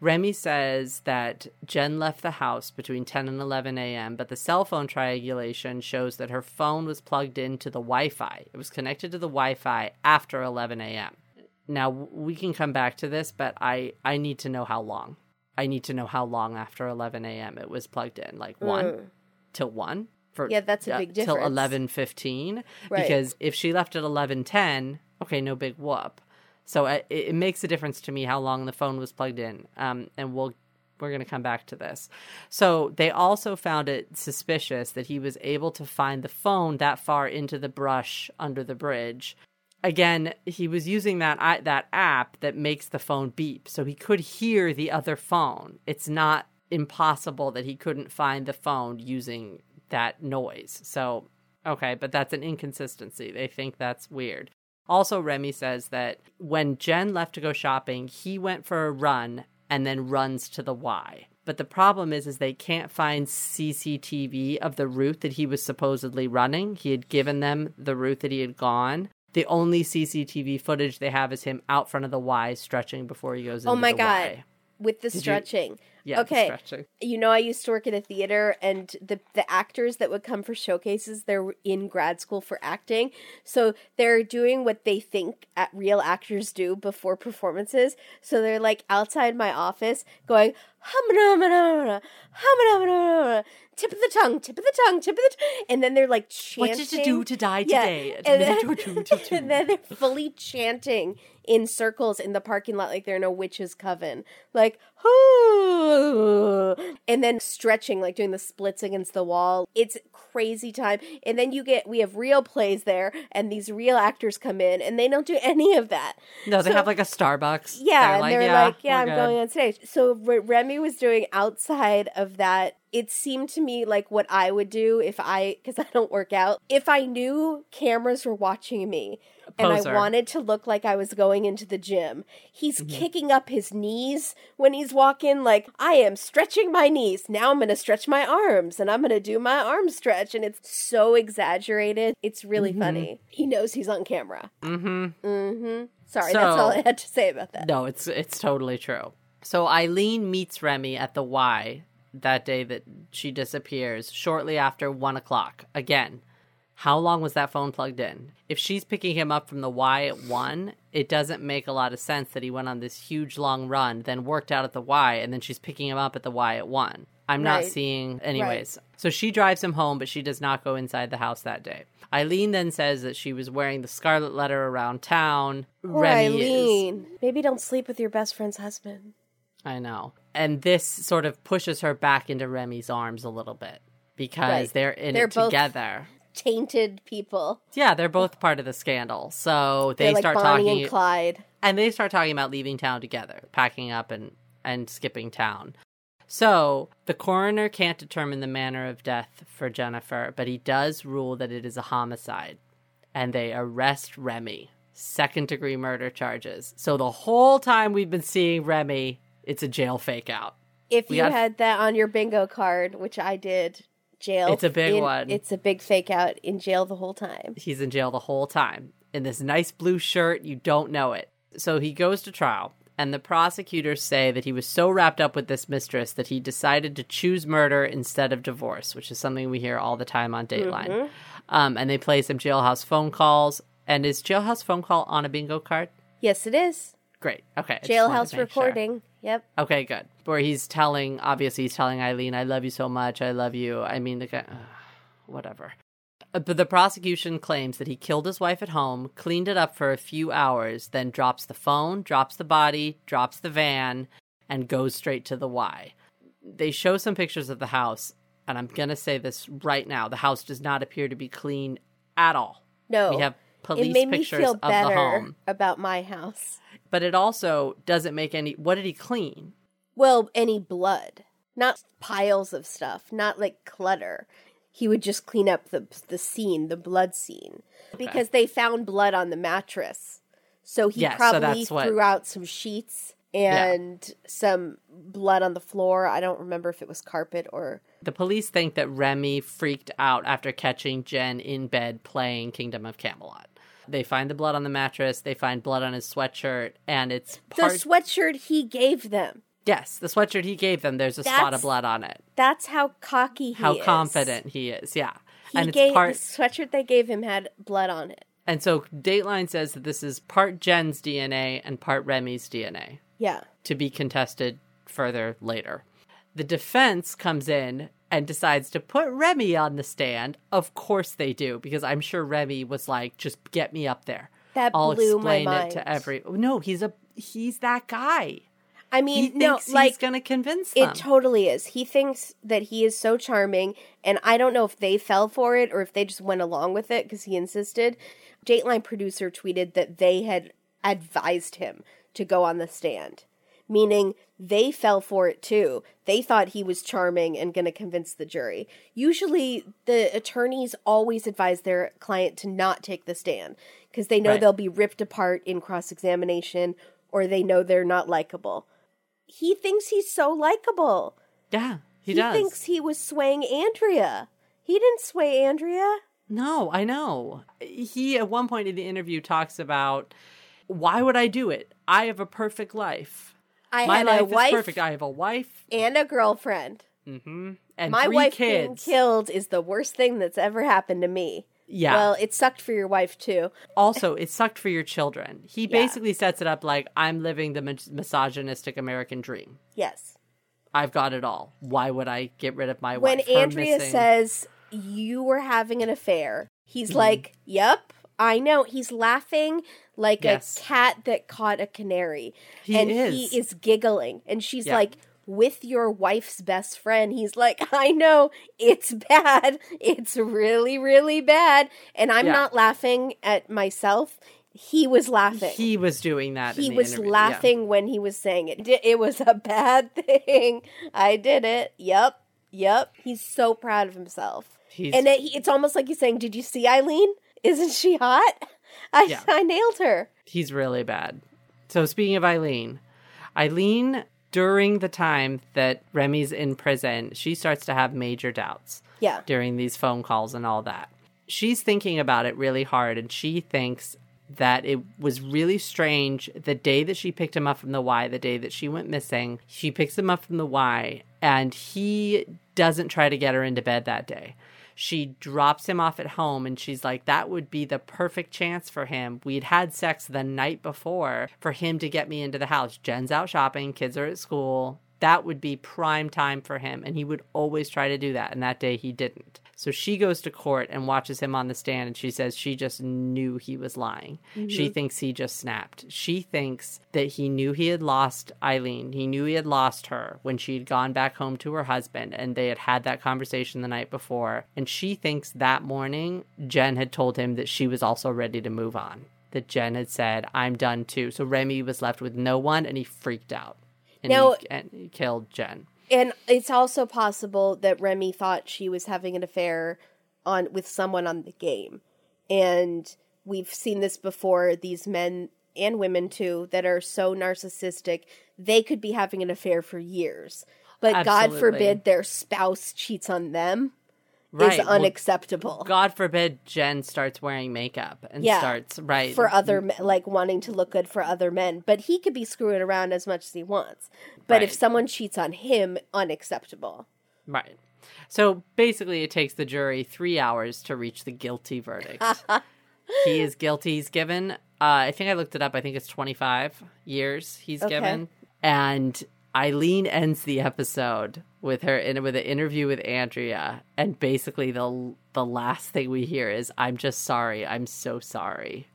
Remy says that Jen left the house between 10 and 11 a.m., but the cell phone triangulation shows that her phone was plugged into the Wi Fi. It was connected to the Wi Fi after 11 a.m. Now, we can come back to this, but I, I need to know how long. I need to know how long after 11 a.m. it was plugged in. Like 1 till 1? For, Mm. Yeah, that's a uh, big Till 11.15? Right. Because if she left at 11.10, okay, no big whoop. So uh, it, it makes a difference to me how long the phone was plugged in. Um, and we'll we're going to come back to this. So they also found it suspicious that he was able to find the phone that far into the brush under the bridge. Again, he was using that that app that makes the phone beep, so he could hear the other phone. It's not impossible that he couldn't find the phone using that noise. So, okay, but that's an inconsistency. They think that's weird. Also, Remy says that when Jen left to go shopping, he went for a run and then runs to the Y. But the problem is, is they can't find CCTV of the route that he was supposedly running. He had given them the route that he had gone. The only CCTV footage they have is him out front of the Y stretching before he goes. Oh into the room. Oh my god! Y. With the Did you- stretching. Yeah, okay. stretching. You know, I used to work at a theater, and the the actors that would come for showcases, they're in grad school for acting, so they're doing what they think at real actors do before performances. So they're like outside my office, going hum hum tip of the tongue, tip of the tongue, tip of the, tongue. and then they're like chanting. What did you do to die Yeah, today? and then, and then they're fully chanting in circles in the parking lot like they're in a witch's coven. Like, and then stretching, like doing the splits against the wall. It's crazy time. And then you get, we have real plays there, and these real actors come in, and they don't do any of that. no, they So- have like a Starbucks. Yeah, They're and they're like, yeah, I'm good." going on stage. So what Remy was doing outside of that, it seemed to me like what I would do if I, because I don't work out, if I knew cameras were watching me and I wanted to look like I was going into the gym. He's Mm-hmm. kicking up his knees when he's walking, like, I am stretching my knees. Now I'm going to stretch my arms and I'm going to do my arm stretch. And it's so exaggerated. It's really Mm-hmm. funny. He knows he's on camera. Mm-hmm. Mm-hmm. Sorry, So- that's all I had to say about that. No, it's it's totally true. So Eileen meets Remy at the Y that day that she disappears shortly after one o'clock. Again, how long was that phone plugged in? If she's picking him up from the Y at one, it doesn't make a lot of sense that he went on this huge long run, then worked out at the Y, and then she's picking him up at the Y at one. I'm not Right. seeing, anyways. So she drives him home, but she does not go inside the house that day. Eileen then says that she was wearing the scarlet letter around town. Poor Remy is- Eileen. Maybe don't sleep with your best friend's husband. I know. And this sort of pushes her back into Remy's arms a little bit because Right. they're in They're it both- together. Tainted people. Yeah, they're both part of the scandal. So they like start Bonnie talking and Clyde. and they start talking about leaving town together, packing up and and skipping town. So the coroner can't determine the manner of death for Jennifer, but he does rule that it is a homicide, and they arrest Remy, second degree murder charges. So the whole time we've been seeing Remy, it's a jail fake out. If We you had that on your bingo card, which I did, jail. It's a big in- one. It's a big fake out in jail the whole time. He's in jail the whole time in this nice blue shirt. You don't know it. So he goes to trial, and the prosecutors say that he was so wrapped up with this mistress that he decided to choose murder instead of divorce, which is something we hear all the time on Dateline. Mm-hmm. Um, and they play some jailhouse phone calls. And is jailhouse phone call on a bingo card? Yes, it is. Great. Okay. I Jailhouse recording. sure. Yep. Okay, good. Where he's telling, obviously, he's telling Eileen, I love you so much. I love you. I mean, the guy, ugh, whatever. Uh, But the prosecution claims that he killed his wife at home, cleaned it up for a few hours, then drops the phone, drops the body, drops the van, and goes straight to the Y. They show some pictures of the house, and I'm going to say this right now the house does not appear to be clean at all. No. We have police it made me pictures feel of better the home, about my house. but it also doesn't make any. What did he clean? Well, any blood, not piles of stuff, not like clutter. He would just clean up the the scene, the blood scene, because they found blood on the mattress. So he Yeah, so probably what- threw out some sheets and some blood on the floor. I don't remember if it was carpet or The police think that Remy freaked out after catching Jen in bed playing Kingdom of Camelot. They find the blood on the mattress, they find blood on his sweatshirt, and it's the sweatshirt he gave them. Yes, the sweatshirt he gave them, there's a spot of blood on it. That's how cocky he How is. How confident he is, yeah. He and it's part the sweatshirt they gave him had blood on it. and so Dateline says that this is part Jen's DNA and part Remy's DNA. Yeah. to be contested further later. The defense comes in and decides to put Remy on the stand. Of course they do, because I'm sure Remy was like, just get me up there. That I'll blew my explain it mind. to every. No, he's a he's that guy. I mean, thinks no, he's like going to convince them. It totally is. He thinks that he is so charming, and I don't know if they fell for it or if they just went along with it because he insisted. Dateline producer tweeted that they had advised him to go on the stand, meaning they fell for it too. They thought he was charming and going to convince the jury. Usually, the attorneys always advise their client to not take the stand because they know Right. they'll be ripped apart in cross examination or they know they're not likable. He thinks he's so likable. yeah, he, He, does. He thinks he was swaying Andrea. He didn't sway Andrea. No, I know. He at one point in the interview talks about why would I do it? I have a perfect life. I My life a is wife perfect. I have a wife and a girlfriend. hmm and My wife kids. being killed is the worst thing that's ever happened to me. Yeah. Well, it sucked for your wife too. also, it sucked for your children. He Yeah. basically sets it up like I'm living the mis- misogynistic American dream. Yes. I've got it all. Why would I get rid of my When wife? Her Andrea missing- says you were having an affair, he's Mm-hmm. like, "Yep, I know." He's laughing like Yes. a cat that caught a canary. He and is. he is giggling and she's Yeah. like with your wife's best friend. He's like, "I know, it's bad. It's really really bad." And I'm Yeah. not laughing at myself. He was laughing. he was doing that. in he was interview. Yeah. laughing when he was saying it. It was a bad thing. I did it. Yep. Yep. He's so proud of himself. He's- and it, it's almost like he's saying, Did you see Eileen? Isn't she hot? I, Yeah. I nailed her. He's really bad. So speaking of Eileen, Eileen during the time that Remy's in prison, she starts to have major doubts Yeah. during these phone calls and all that. She's thinking about it really hard and she thinks that it was really strange the day that she picked him up from the Y, the day that she went missing. She picks him up from the Y and he doesn't try to get her into bed that day. She drops him off at home and she's like, that would be the perfect chance for him. We'd had sex the night before for him to get me into the house. Jen's out shopping, kids are at school. That would be prime time for him. And he would always try to do that. And that day he didn't. So she goes to court and watches him on the stand and she says she just knew he was lying. Mm-hmm. She thinks he just snapped. She thinks that he knew he had lost Eileen. He knew he had lost her when she had gone back home to her husband and they had had that conversation the night before. And she thinks that morning Jen had told him that she was also ready to move on. That Jen had said, I'm done too. So Remy was left with no one and he freaked out. And, Now- he, and he killed Jen. And it's also possible that Remy thought she was having an affair on with someone on the game. And we've seen this before, these men and women too, that are so narcissistic, they could be having an affair for years. But God forbid their spouse cheats on them Right. is Well, unacceptable. God forbid Jen starts wearing makeup and Yeah. starts right for other men, like wanting to look good for other men, but he could be screwing around as much as he wants. But if someone cheats on him, unacceptable. right. So basically, it takes the jury three hours to reach the guilty verdict. he is guilty. He's given. Uh, I think I looked it up. I think it's twenty five years he's Okay. given, and Eileen ends the episode with her in with an interview with Andrea, and basically the the last thing we hear is, "I'm just sorry. I'm so sorry."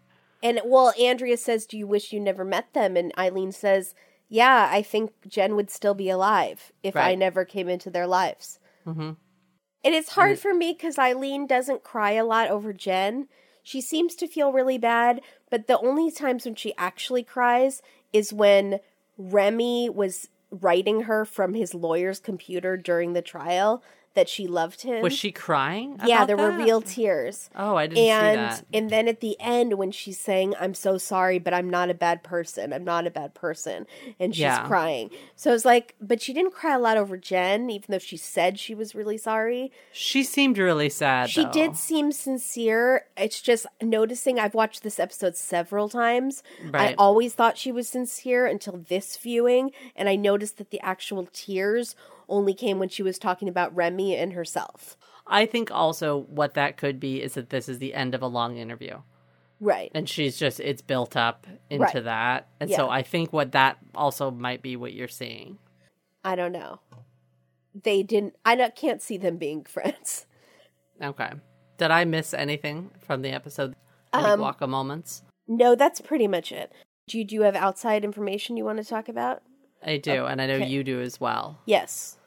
And well, Andrea says, "Do you wish you never met them?" And Eileen says, "Yeah, I think Jen would still be alive if I never came into their lives." hmm And it's hard for me because Eileen doesn't cry a lot over Jen. She seems to feel really bad, but the only times when she actually cries is when Remy was writing her from his lawyer's computer during the trial that she loved him. Was she crying? yeah, there were real tears. Oh, I didn't and see that. and then at the end when she's saying i'm so sorry but i'm not a bad person i'm not a bad person and she's Yeah. crying so it's like but she didn't cry a lot over jen even though she said she was really sorry She seemed really sad. she though. did seem sincere it's just noticing i've watched this episode several times i always thought she was sincere until this viewing and i noticed that the actual tears only came when she was talking about remy and herself I think also what that could be is that this is the end of a long interview. right And she's just, it's built up into Right. that. And so I think what that also might be what you're seeing. I don't know. They didn't. I don't, can't see them being friends. Okay. Did I miss anything from the episode? Any Um, Waka moments? No, that's pretty much it. Do you, do you have outside information you want to talk about? I do, and I know Okay. you do as well. Yes.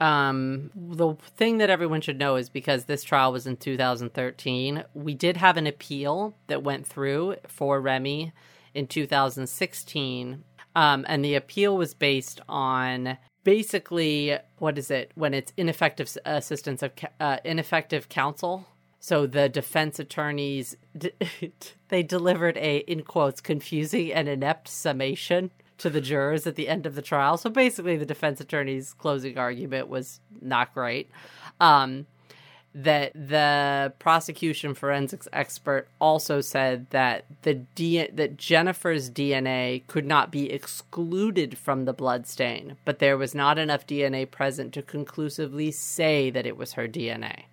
Um, the thing that everyone should know is because this trial was in 2013, we did have an appeal that went through for Remy in 2016. Um, and the appeal was based on basically what is it when it's ineffective assistance of uh, ineffective counsel. So the defense attorneys d- they delivered a in quotes confusing and inept summation to the jurors at the end of the trial. So basically, the defense attorney's closing argument was not great. Um, that the prosecution forensics expert also said that the D- that Jennifer's DNA could not be excluded from the blood stain, but there was not enough DNA present to conclusively say that it was her DNA.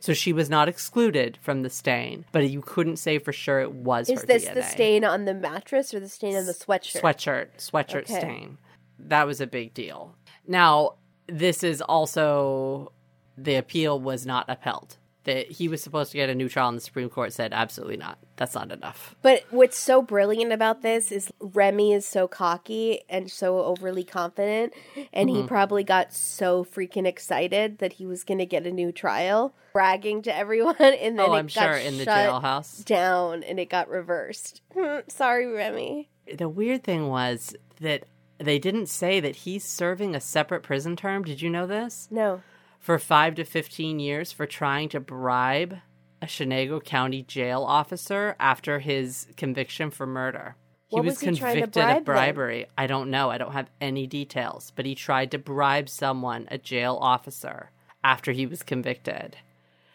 So she was not excluded from the stain, but you couldn't say for sure it was Is this DNA the stain on the mattress or the stain on the sweatshirt? sweatshirt sweatshirt Okay. stain that was a big deal now this is also the appeal was not upheld that he was supposed to get a new trial and the supreme court said absolutely not that's not enough But what's so brilliant about this is Remy is so cocky and so overly confident, and Mm-hmm. he probably got so freaking excited that he was going to get a new trial, bragging to everyone, and then oh it i'm got sure in the shut jailhouse down and it got reversed. Hmm, Sorry, Remy. the weird thing was that they didn't say that he's serving a separate prison term did you know this No. For 5 to 15 years for trying to bribe a Chenango County jail officer after his conviction for murder. He was, was he convicted bribe of them? bribery. I don't know. I don't have any details, but he tried to bribe someone, a jail officer, after he was convicted.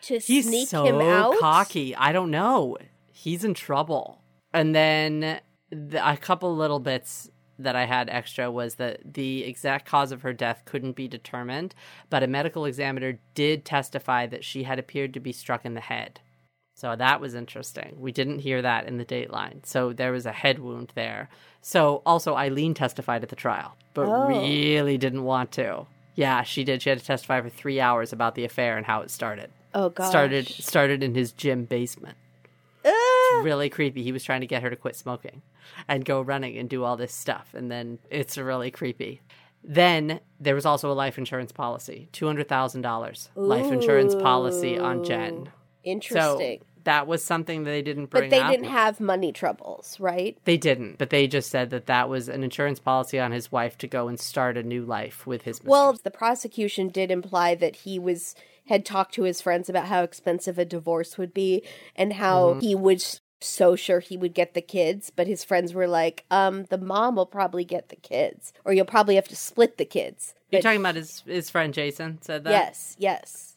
To He's sneak so him out? cocky. I don't know. He's in trouble. And then the, a couple little bits that I had extra was that the exact cause of her death couldn't be determined, but a medical examiner did testify that she had appeared to be struck in the head. So that was interesting. We didn't hear that in the dateline. So there was a head wound there. So also Eileen testified at the trial, but Oh. really didn't want to. Yeah, she did. She had to testify for three hours about the affair and how it started Oh, God. started started in his gym basement. Ah! Really creepy. He was trying to get her to quit smoking and go running and do all this stuff, and then it's really creepy. Then there was also a life insurance policy, two hundred thousand dollars life insurance policy on Jen. So Interesting. that was something that they didn't bring up. but they up. didn't have money troubles, right? They didn't, but they just said that that was an insurance policy on his wife to go and start a new life with his. Well, the prosecution did imply that he was had talked to his friends about how expensive a divorce would be and how Mm-hmm. he was so sure he would get the kids, but his friends were like, "Um, the mom will probably get the kids, or you'll probably have to split the kids." you're talking about his his friend Jason said that. yes, yes.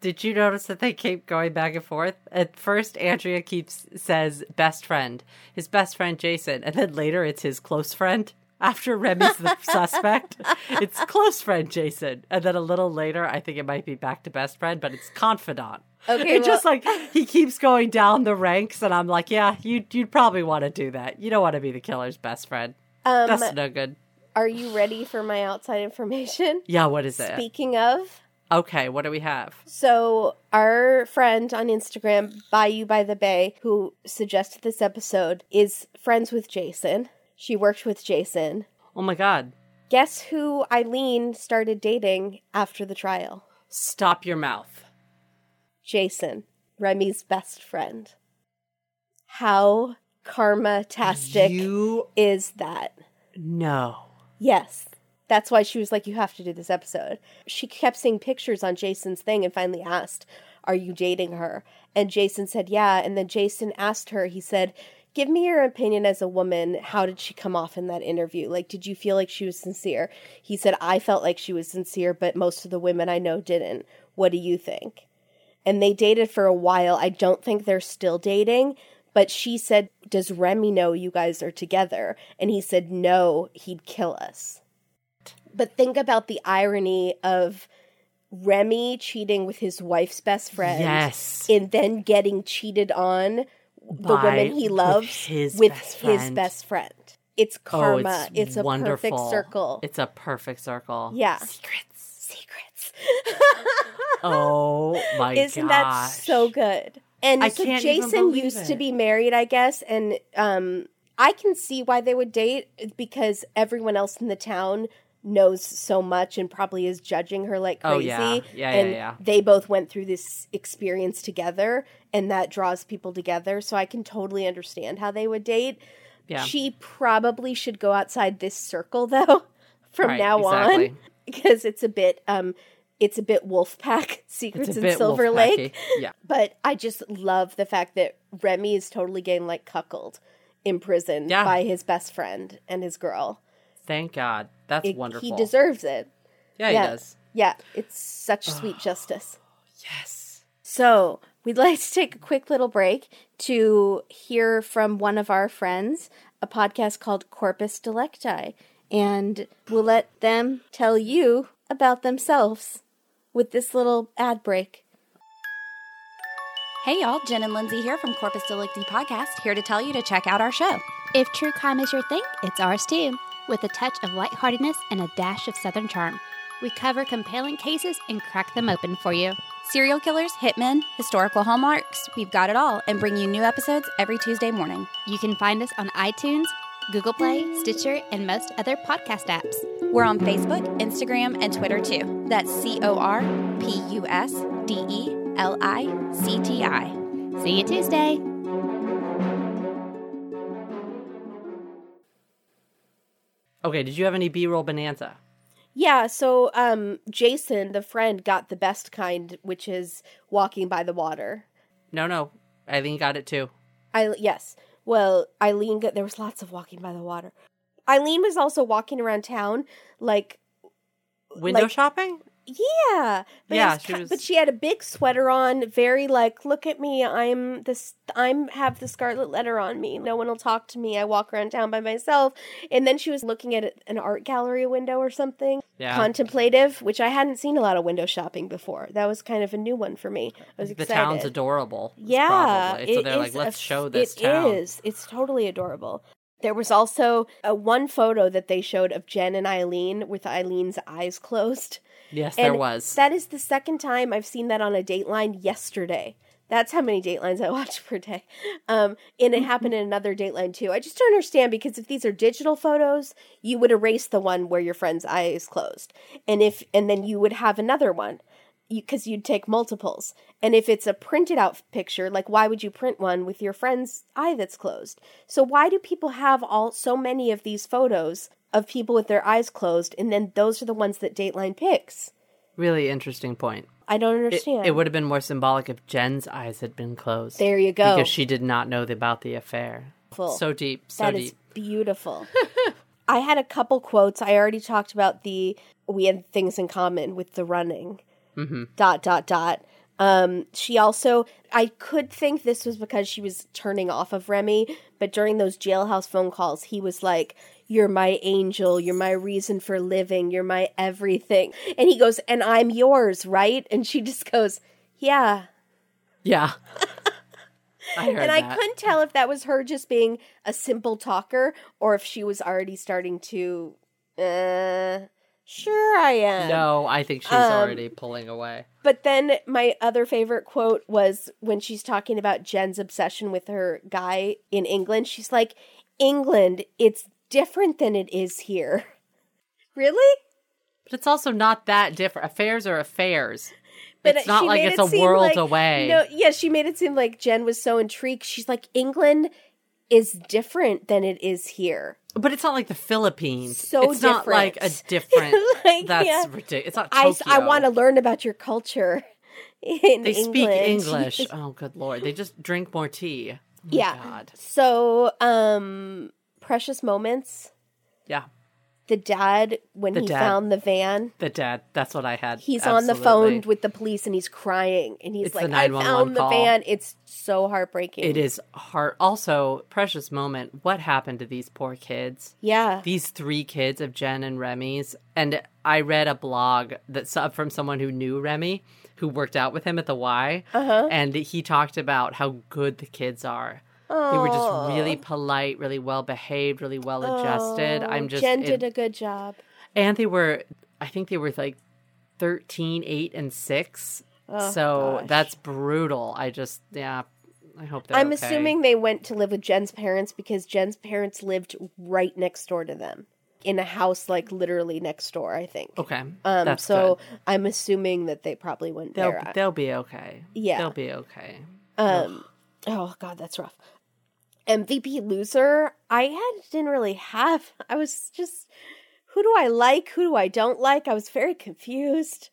Did you notice that they keep going back and forth? At first, Andrea keeps says best friend, his best friend Jason, and then later it's his close friend. After Remy's the suspect, it's close friend Jason, and then a little later, I think it might be back to best friend, but it's confidant. Okay, it's just like he keeps going down the ranks, and I'm like, yeah, you you'd probably want to do that. You don't want to be the killer's best friend. Um, That's no good. are you ready for my outside information? Yeah, what is it? Speaking of, Okay, what do we have? So, our friend on Instagram, Bayou by the Bay, who suggested this episode, is friends with Jason. She worked with Jason. Oh my god. Guess who Eileen started dating after the trial? Stop your mouth. Jason, Remy's best friend. How karma-tastic You is that? No. Yes. That's why she was like, You have to do this episode. She kept seeing pictures on Jason's thing and finally asked, Are you dating her? And Jason said, Yeah. And then Jason asked her, He said, Give me your opinion as a woman. How did she come off in that interview? Like, did you feel like she was sincere? He said, I felt like she was sincere, but most of the women I know didn't. What do you think? And they dated for a while. I don't think they're still dating, but she said, Does Remy know you guys are together? And he said, No, he'd kill us. But think about the irony of Remy cheating with his wife's best friend. Yes. And then getting cheated on the woman he with loves his with best his friend. best friend. It's Oh, karma. it's, a wonderful. perfect circle. It's a perfect circle. Yeah. Secrets. secrets. Oh my Isn't that so good? And I so Jason used to be married, I guess, and um, I can see why they would date because everyone else in the town knows so much and probably is judging her like Oh, crazy. yeah. Yeah, yeah, and yeah. They both went through this experience together, and that draws people together. So I can totally understand how they would date. Yeah. She probably should go outside this circle though from Right, now exactly. on because it's a bit um it's a bit Wolfpack Secrets It's a in Silver Wolfpacky. Lake. Yeah. But I just love the fact that Remy is totally getting like cuckolded in prison Yeah. by his best friend and his girl. Thank God. That's It- wonderful. He deserves it. yeah, yeah. he does. Yeah, it's such sweet justice. Yes. So, we'd like to take a quick little break to hear from one of our friends, a podcast called Corpus Delicti. And we'll let them tell you about themselves with this little ad break. Hey y'all, Jen and Lindsay here from Corpus Delicti Podcast, here to tell you to check out our show. If true crime is your thing, it's ours too, with a touch of lightheartedness and a dash of southern charm. We cover compelling cases and crack them open for you. Serial killers, hitmen, historical hallmarks, we've got it all, and bring you new episodes every Tuesday morning. You can find us on iTunes, Google Play, Stitcher, and most other podcast apps. We're on Facebook, Instagram, and Twitter too. That's C O R P U S D E L I C T I. See you Tuesday. Okay, did you have any B roll bonanza? Yeah, so um Jason, the friend, got the best kind, which is walking by the water. No, no. Eileen got it too. I yes. Well, Eileen got there was lots of walking by the water. Eileen was also walking around town like Window Like- shopping? Yeah, but Yeah, was she was- but she had a big sweater on, very like, look at me, I'm this, I'm have the scarlet letter on me. No one will talk to me. I walk around town by myself. And then she was looking at an art gallery window or something, Yeah. contemplative, which I hadn't seen a lot of window shopping before. That was kind of a new one for me. I was the excited. town's adorable. Yeah, Probably. So they're like, let's a- show this It town. is. It's totally adorable. There was also a one photo that they showed of Jen and Eileen with Eileen's eyes closed. Yes, And there was. That is the second time I've seen that on a Dateline yesterday. That's how many Datelines I watch per day. Um, and it happened in another Dateline too. I just don't understand because if these are digital photos, you would erase the one where your friend's eye is closed, and if and then you would have another one because you'd take multiples. And if it's a printed out picture, like why would you print one with your friend's eye that's closed? So why do people have all so many of these photos of people with their eyes closed, and then those are the ones that Dateline picks? really interesting point. I don't It, understand. it would have been more symbolic if Jen's eyes had been closed. There you go. Because she did not know about the affair. Full. So deep. So That deep. is beautiful. I had a couple quotes. I already talked about the we had things in common with the running. Mm-hmm. Dot dot dot. Um, she also, I could think this was because she was turning off of Remy, but during those jailhouse phone calls, he was like, "You're my angel. You're my reason for living. You're my everything." And he goes, "And I'm yours, right?" And she just goes, "Yeah." Yeah. I and I that. couldn't tell if that was her just being a simple talker or if she was already starting to uh sure I am. No, I think she's Um, already pulling away. But then my other favorite quote was when she's talking about Jen's obsession with her guy in England. She's like, "England, it's different than it is here." Really? But it's also not that different. Affairs are affairs. But it's not like it's it a world like- away. No, yeah, she made it seem like Jen was so intrigued. She's like, "England is different than it is here." But it's not like the Philippines. So it's not like a different. different. Like, that's yeah. ridiculous. It's not I, Tokyo. I want to learn about your culture in They speak English. Oh, good lord! They just drink more tea. Oh yeah. God. So, um, precious moments. Yeah. The dad when The he dad. found the van. The dad. That's what I had. He's on the phone with the police and he's crying and he's It's like, "I 911 found the van." It's so heartbreaking. It is heart. Also, precious moment. What happened to these poor kids? Yeah. These three kids of Jen and Remy's. And I read a blog that from someone who knew Remy, who worked out with him at the Y, Uh-huh. and he talked about how good the kids are. They were just really polite, really well behaved, really well adjusted. I'm just Jen it- did a good job. and they were i think they were like 13 8 and 6 so Oh, gosh. that's brutal i just yeah I hope they're I'm okay. assuming they went to live with Jen's parents because Jen's parents lived right next door to them in a house like literally next door, I think. Okay. Um That's so good. I'm assuming that they probably went They'll there. they'll be okay. Yeah. They'll be okay. Um oh god, that's rough. MVP loser, I had didn't really have. I was just who do I like? Who do I don't like? I was very confused.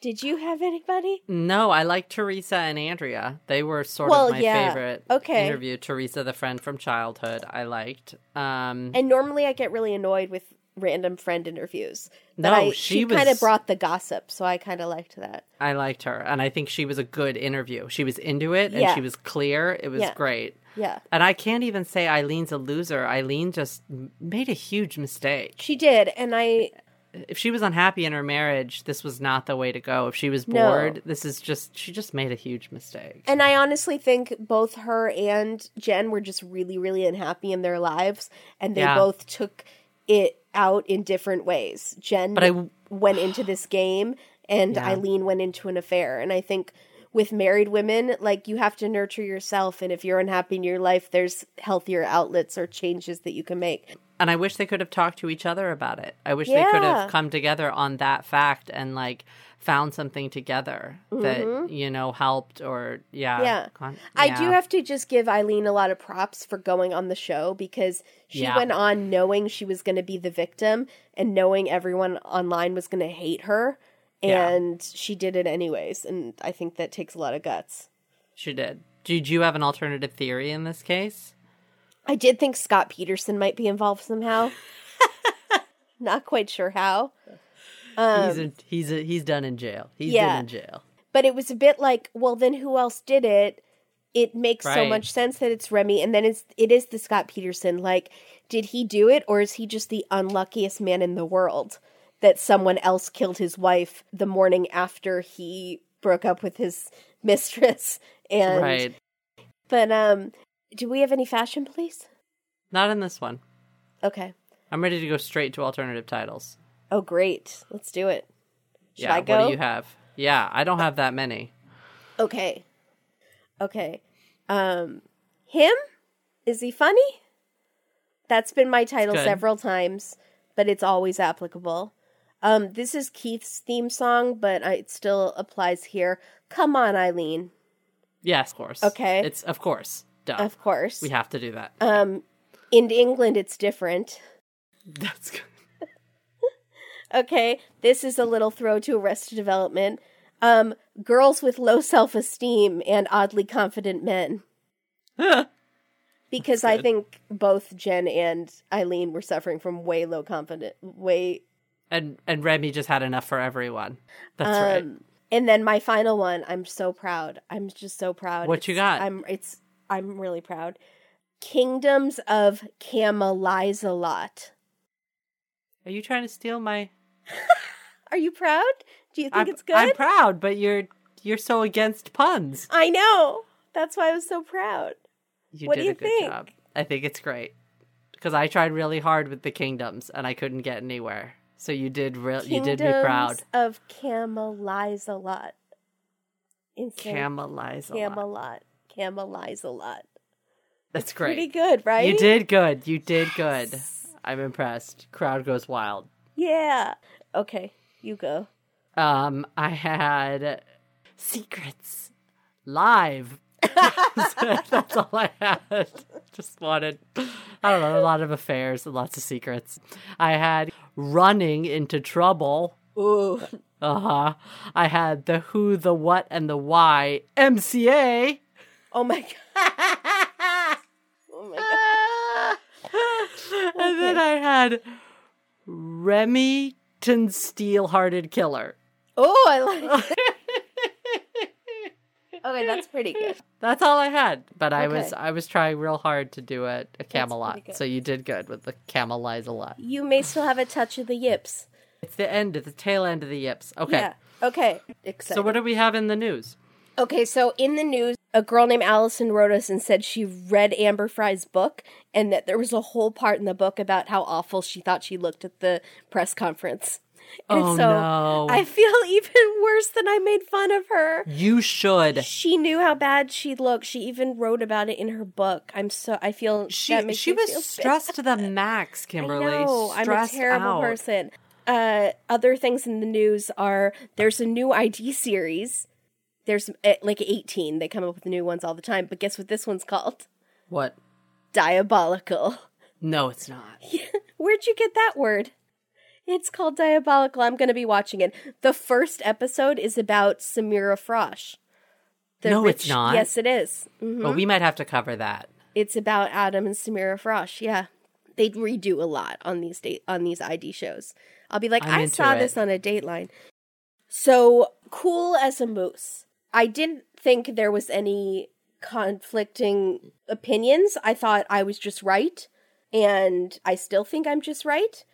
Did you have anybody? No, I like Teresa and Andrea. They were sort Well, of my yeah. favorite Okay. interview. Teresa, the friend from childhood, I liked. Um, And normally I get really annoyed with random friend interviews. But No, I, she kind was- of brought the gossip, so I kind of liked that. I liked her, and I think she was a good interview. She was into it, and Yeah. she was clear. It was Yeah. great. Yeah. And I can't even say Eileen's a loser. Eileen just made a huge mistake. She did, and I If she was unhappy in her marriage, this was not the way to go. If she was No. bored, this is just she just made a huge mistake. and I honestly think both her and Jen were just really really unhappy in their lives and they Yeah. both took it out in different ways. Jen But I- went into this game and Yeah. Eileen went into an affair and I think with married women like you have to nurture yourself and if you're unhappy in your life there's healthier outlets or changes that you can make. And I wish they could have talked to each other about it. I wish they could have come together on that fact and like found something together that you know helped or yeah. Mm-hmm. Yeah. I do have to just give Eileen a lot of props for going on the show because she Yeah. went on knowing she was going to be the victim and knowing everyone online was going to hate her. Yeah. And she did it anyways. And I think that takes a lot of guts. She did. Did you have an alternative theory in this case? I did think Scott Peterson might be involved somehow. Not quite sure how. He's a, he's a, he's done in jail. He's Um, yeah. been in jail. But it was a bit like, well, then who else did it? It makes so much sense that it's Remy, and then it's it is the Scott Peterson. Like, did he do it, or is he just the unluckiest man in the world that someone else killed his wife the morning after he broke up with his mistress? And right. but um, do we have any fashion police? Not in this one. Okay. I'm ready to go straight to alternative titles. Oh, great. Let's do it. Should yeah. I go? What do you have? Yeah, I don't have that many. Okay. Okay. Um him? Is he funny? That's been my title several times, but it's always applicable. Um this is Keith's theme song, but it still applies here. Come on, Eileen. Yes, of course. Okay. It's of course. Duh. Of course. we have to do that. um in England it's different. That's good. Okay, this is a little throw to Arrested Development. Um girls with low self-esteem and oddly confident men. because I think both Jen and Eileen were suffering from way low confident, way. and and Remy just had enough for everyone. That's right. Um, and then my final one, I'm so proud. I'm just so proud. What you got? I'm it's I'm really proud. Kingdoms of Camelizalot. Are you trying to steal my? Are you proud? Do you think I'm, it's good? I'm proud, but you're you're so against puns. I know. That's why I was so proud. You What did do you a good think? job. I think it's great because I tried really hard with the kingdoms and I couldn't get anywhere. So you did real. You did me proud. Of Camelizalot. Insane. Camelize a lot. Camelot. Camelizalot. That's great. Pretty good, right? You did good. You did good. I'm impressed. Crowd goes wild. Yeah. Okay, you go. Um, I had secrets live. That's all I had. Just wanted, I don't know, a lot of affairs and lots of secrets. I had running into trouble. Ooh. Uh huh. I had the who, the what, and the why. MCA. Oh my god. oh my god. And then I had Remington Steel-Hearted Killer. Oh, I like it. Okay, that's pretty good. That's all I had. But I was I was trying real hard to do a, a Camelot. So you did good with the Camelize a lot. You may still have a touch of the yips. It's the end of the tail end of the yips. Okay. Yeah. Okay. Excited. So what do we have in the news? Okay, so in the news, a girl named Allison wrote us and said she read Amber Frey's book and that there was a whole part in the book about how awful she thought she looked at the press conference. And oh so no. I feel even worse than I made fun of her. You should. She knew how bad she looked. She even wrote about it in her book. I'm so I feel that She she was stressed to the max. Kimberly. I know. I'm a terrible out. person. Uh, other things in the news are there's a new ID series. There's uh, like 18. They come up with new ones all the time. But guess what this one's called? What? Diabolical. No, it's not. Where'd you get that word? It's called Diabolical. I'm going to be watching it. The first episode is about Samira Frosh. The No, it's not. Yes, it is. Mhm. Well, we might have to cover that. It's about Adam and Samira Frosh. Yeah, they redo a lot on these date on these ID shows. I'll be like, I'm I saw it. this on a Dateline. So cool as a moose. I didn't think there was any conflicting opinions. I thought I was just right, and I still think I'm just right.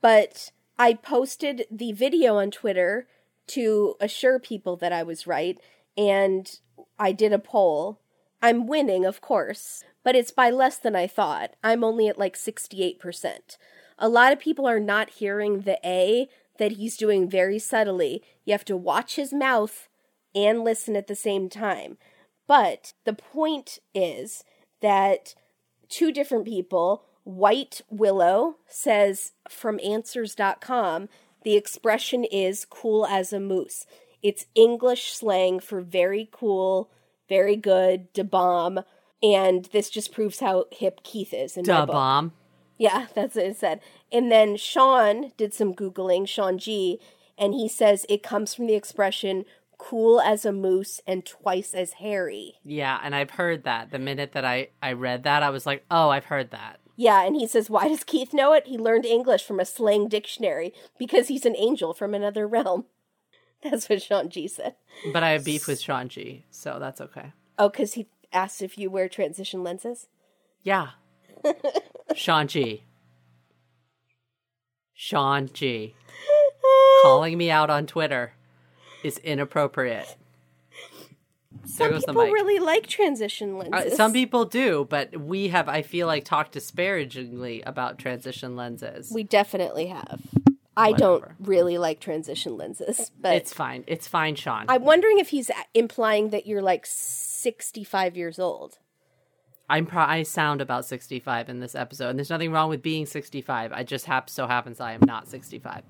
But I posted the video on Twitter to assure people that I was right, and I did a poll. I'm winning, of course, but it's by less than I thought. I'm only at like 68%. A lot of people are not hearing the A that he's doing very subtly. You have to watch his mouth and listen at the same time. But the point is that two different people, White Willow says from answers.com, the expression is cool as a moose. It's English slang for very cool, very good, da bomb. And this just proves how hip Keith is in Duh bomb. Yeah, that's what it said. And then Sean did some Googling, Sean G, and he says it comes from the expression cool as a moose and twice as hairy. Yeah, and I've heard that. The minute that I I read that, I was like, "Oh, I've heard that." Yeah, and he says, why does Keith know it? He learned English from a slang dictionary because he's an angel from another realm. That's what Sean G said. But I have beef with Sean G, so that's okay. Oh, because he asked if you wear transition lenses? Yeah. Sean G. Sean G. Calling me out on Twitter is inappropriate. Some people really like transition Uh, lenses. some people do, but we have, I feel like, talked disparagingly about transition lenses. We definitely have. I Whatever. don't really like transition lenses, but it's fine. It's fine, Sean. I'm wondering if he's implying that you're like 65 years old. I'm pro- I sound about 65 in this episode, and there's nothing wrong with being 65. I just hap- so happens I am not 65.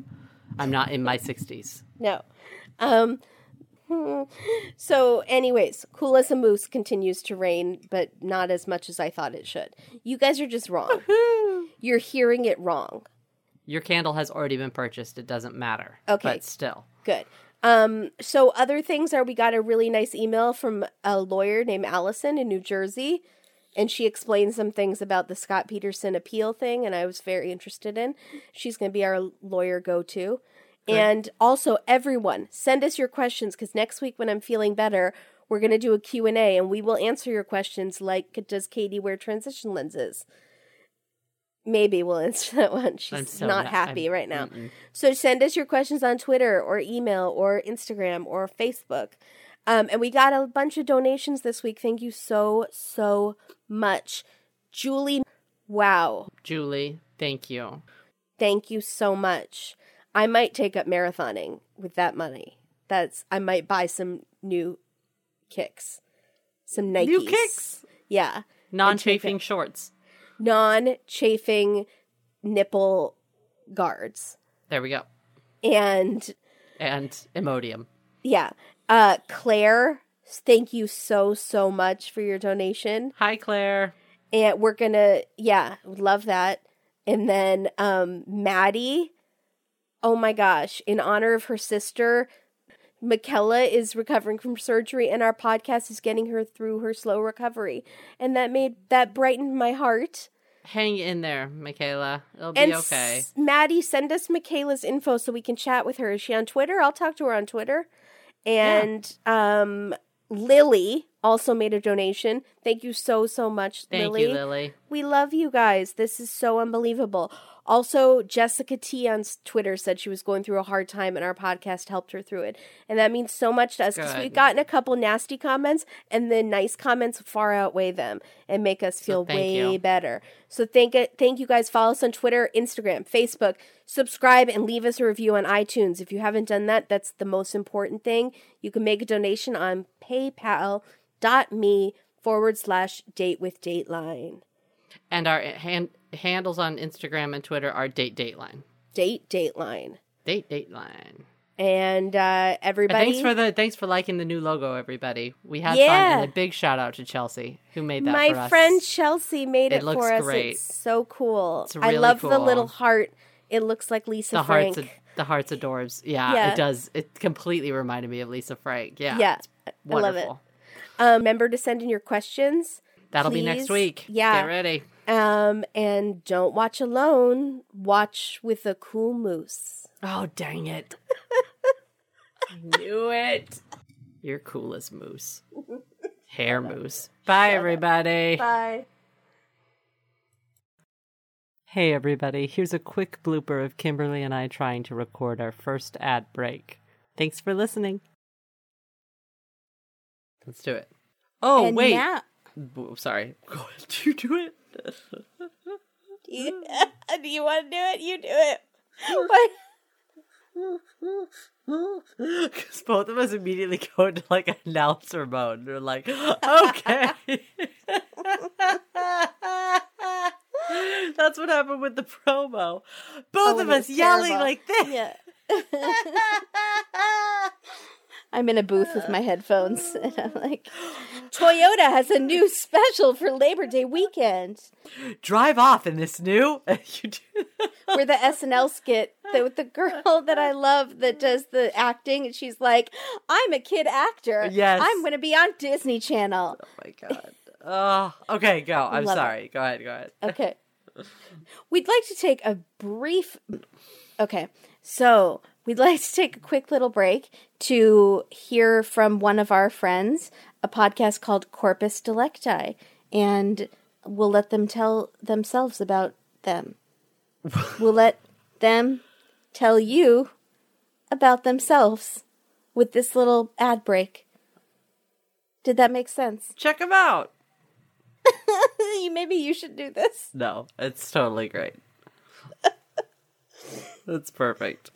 I'm not in my 60s. No. Um so anyways, Cool as a Moose continues to reign, but not as much as I thought it should. You guys are just wrong. You're hearing it wrong. Your candle has already been purchased. It doesn't matter. Okay. But still. Good. Um, so other things are we got a really nice email from a lawyer named Allison in New Jersey, and she explained some things about the Scott Peterson appeal thing, and I was very interested in. She's going to be our lawyer go to. And also, everyone, send us your questions because next week when I'm feeling better, we're going to do a Q&A and we will answer your questions like, does Katie wear transition lenses? Maybe we'll answer that one. She's so not not- happy I'm- right now. So send us your questions on Twitter or email or Instagram or Facebook. Um, and we got a bunch of donations this week. Thank you so, so much. Julie, wow. Julie, thank you. Thank you so much. I might take up marathoning with that money. That's I might buy some new kicks. Some Nikes. New kicks? Yeah. Non chafing shorts. Non chafing nipple guards. There we go. And And Imodium. Yeah. Uh Claire, thank you so so much for your donation. Hi, Claire. And we're going to yeah, love that. And then um Maddie, oh my gosh, in honor of her sister, Michaela is recovering from surgery and our podcast is getting her through her slow recovery. And that made that brightened my heart. Hang in there, Michaela. It'll be And okay. s- Maddie, send us Michaela's info so we can chat with her. Is she on Twitter? I'll talk to her on Twitter. And um, Lily also made a donation. Thank you so so much, Thank Lily. you, Lily. We love you guys. This is so unbelievable. Also, Jessica T on Twitter said she was going through a hard time and our podcast helped her through it. And that means so much to us because we've gotten a couple nasty comments and the nice comments far outweigh them and make us feel thank way you. better. So thank it, thank you guys. Follow us on Twitter, Instagram, Facebook. Subscribe and leave us a review on iTunes. If you haven't done that, that's the most important thing. You can make a donation on paypal.me forward slash date with dateline. And our hand, handles on Instagram and Twitter are date dateline. Date dateline. Date dateline. And uh, And everybody, thanks for the thanks for liking the new logo, everybody. We had fun, Yeah. and a big shout out to Chelsea who made that my for us. friend Chelsea made It it, looks for us. great. It's so cool. It's I really love the little heart. It looks like Lisa the Frank. hearts, the hearts adorbs. Yeah, Yeah. it does. It completely reminded me of Lisa Frank. Yeah, yeah, I love it. Um, remember to send in your questions. That'll be next week. Yeah. get ready. Um, and don't watch alone. Watch with a cool moose. Oh dang it! I knew it. You're cool as moose. Hair moose. Bye, everybody. Bye. Hey, everybody. Here's a quick blooper of Kimberly and I trying to record our first ad break. Thanks for listening. Let's do it. Oh, and wait. now- B- Sorry. Do you do it? You, do you want to do it? You do it. What? Because both of us immediately go into like announcer mode. We're like, okay. That's what happened with the promo. Both Oh, of us yelling terrible. like this. Yeah. I'm in a booth with my headphones, and I'm like, Toyota has a new special for Labor Day weekend. Drive off in this new. you do Where the SNL skit with the girl that I love that does the acting, and she's like, "I'm a kid actor. Yes. I'm going to be on Disney Channel." Oh my god. Oh, okay, go. I'm Love it. sorry. Go ahead. Go ahead. Okay. We'd like to take a brief. Okay. So we'd like to take a quick little break to hear from one of our friends, a podcast called Corpus Delicti. And we'll let them tell themselves about them. we'll let them tell you about themselves with this little ad break. Did that make sense? Check them out. Maybe you should do this. No, it's totally great. That's perfect.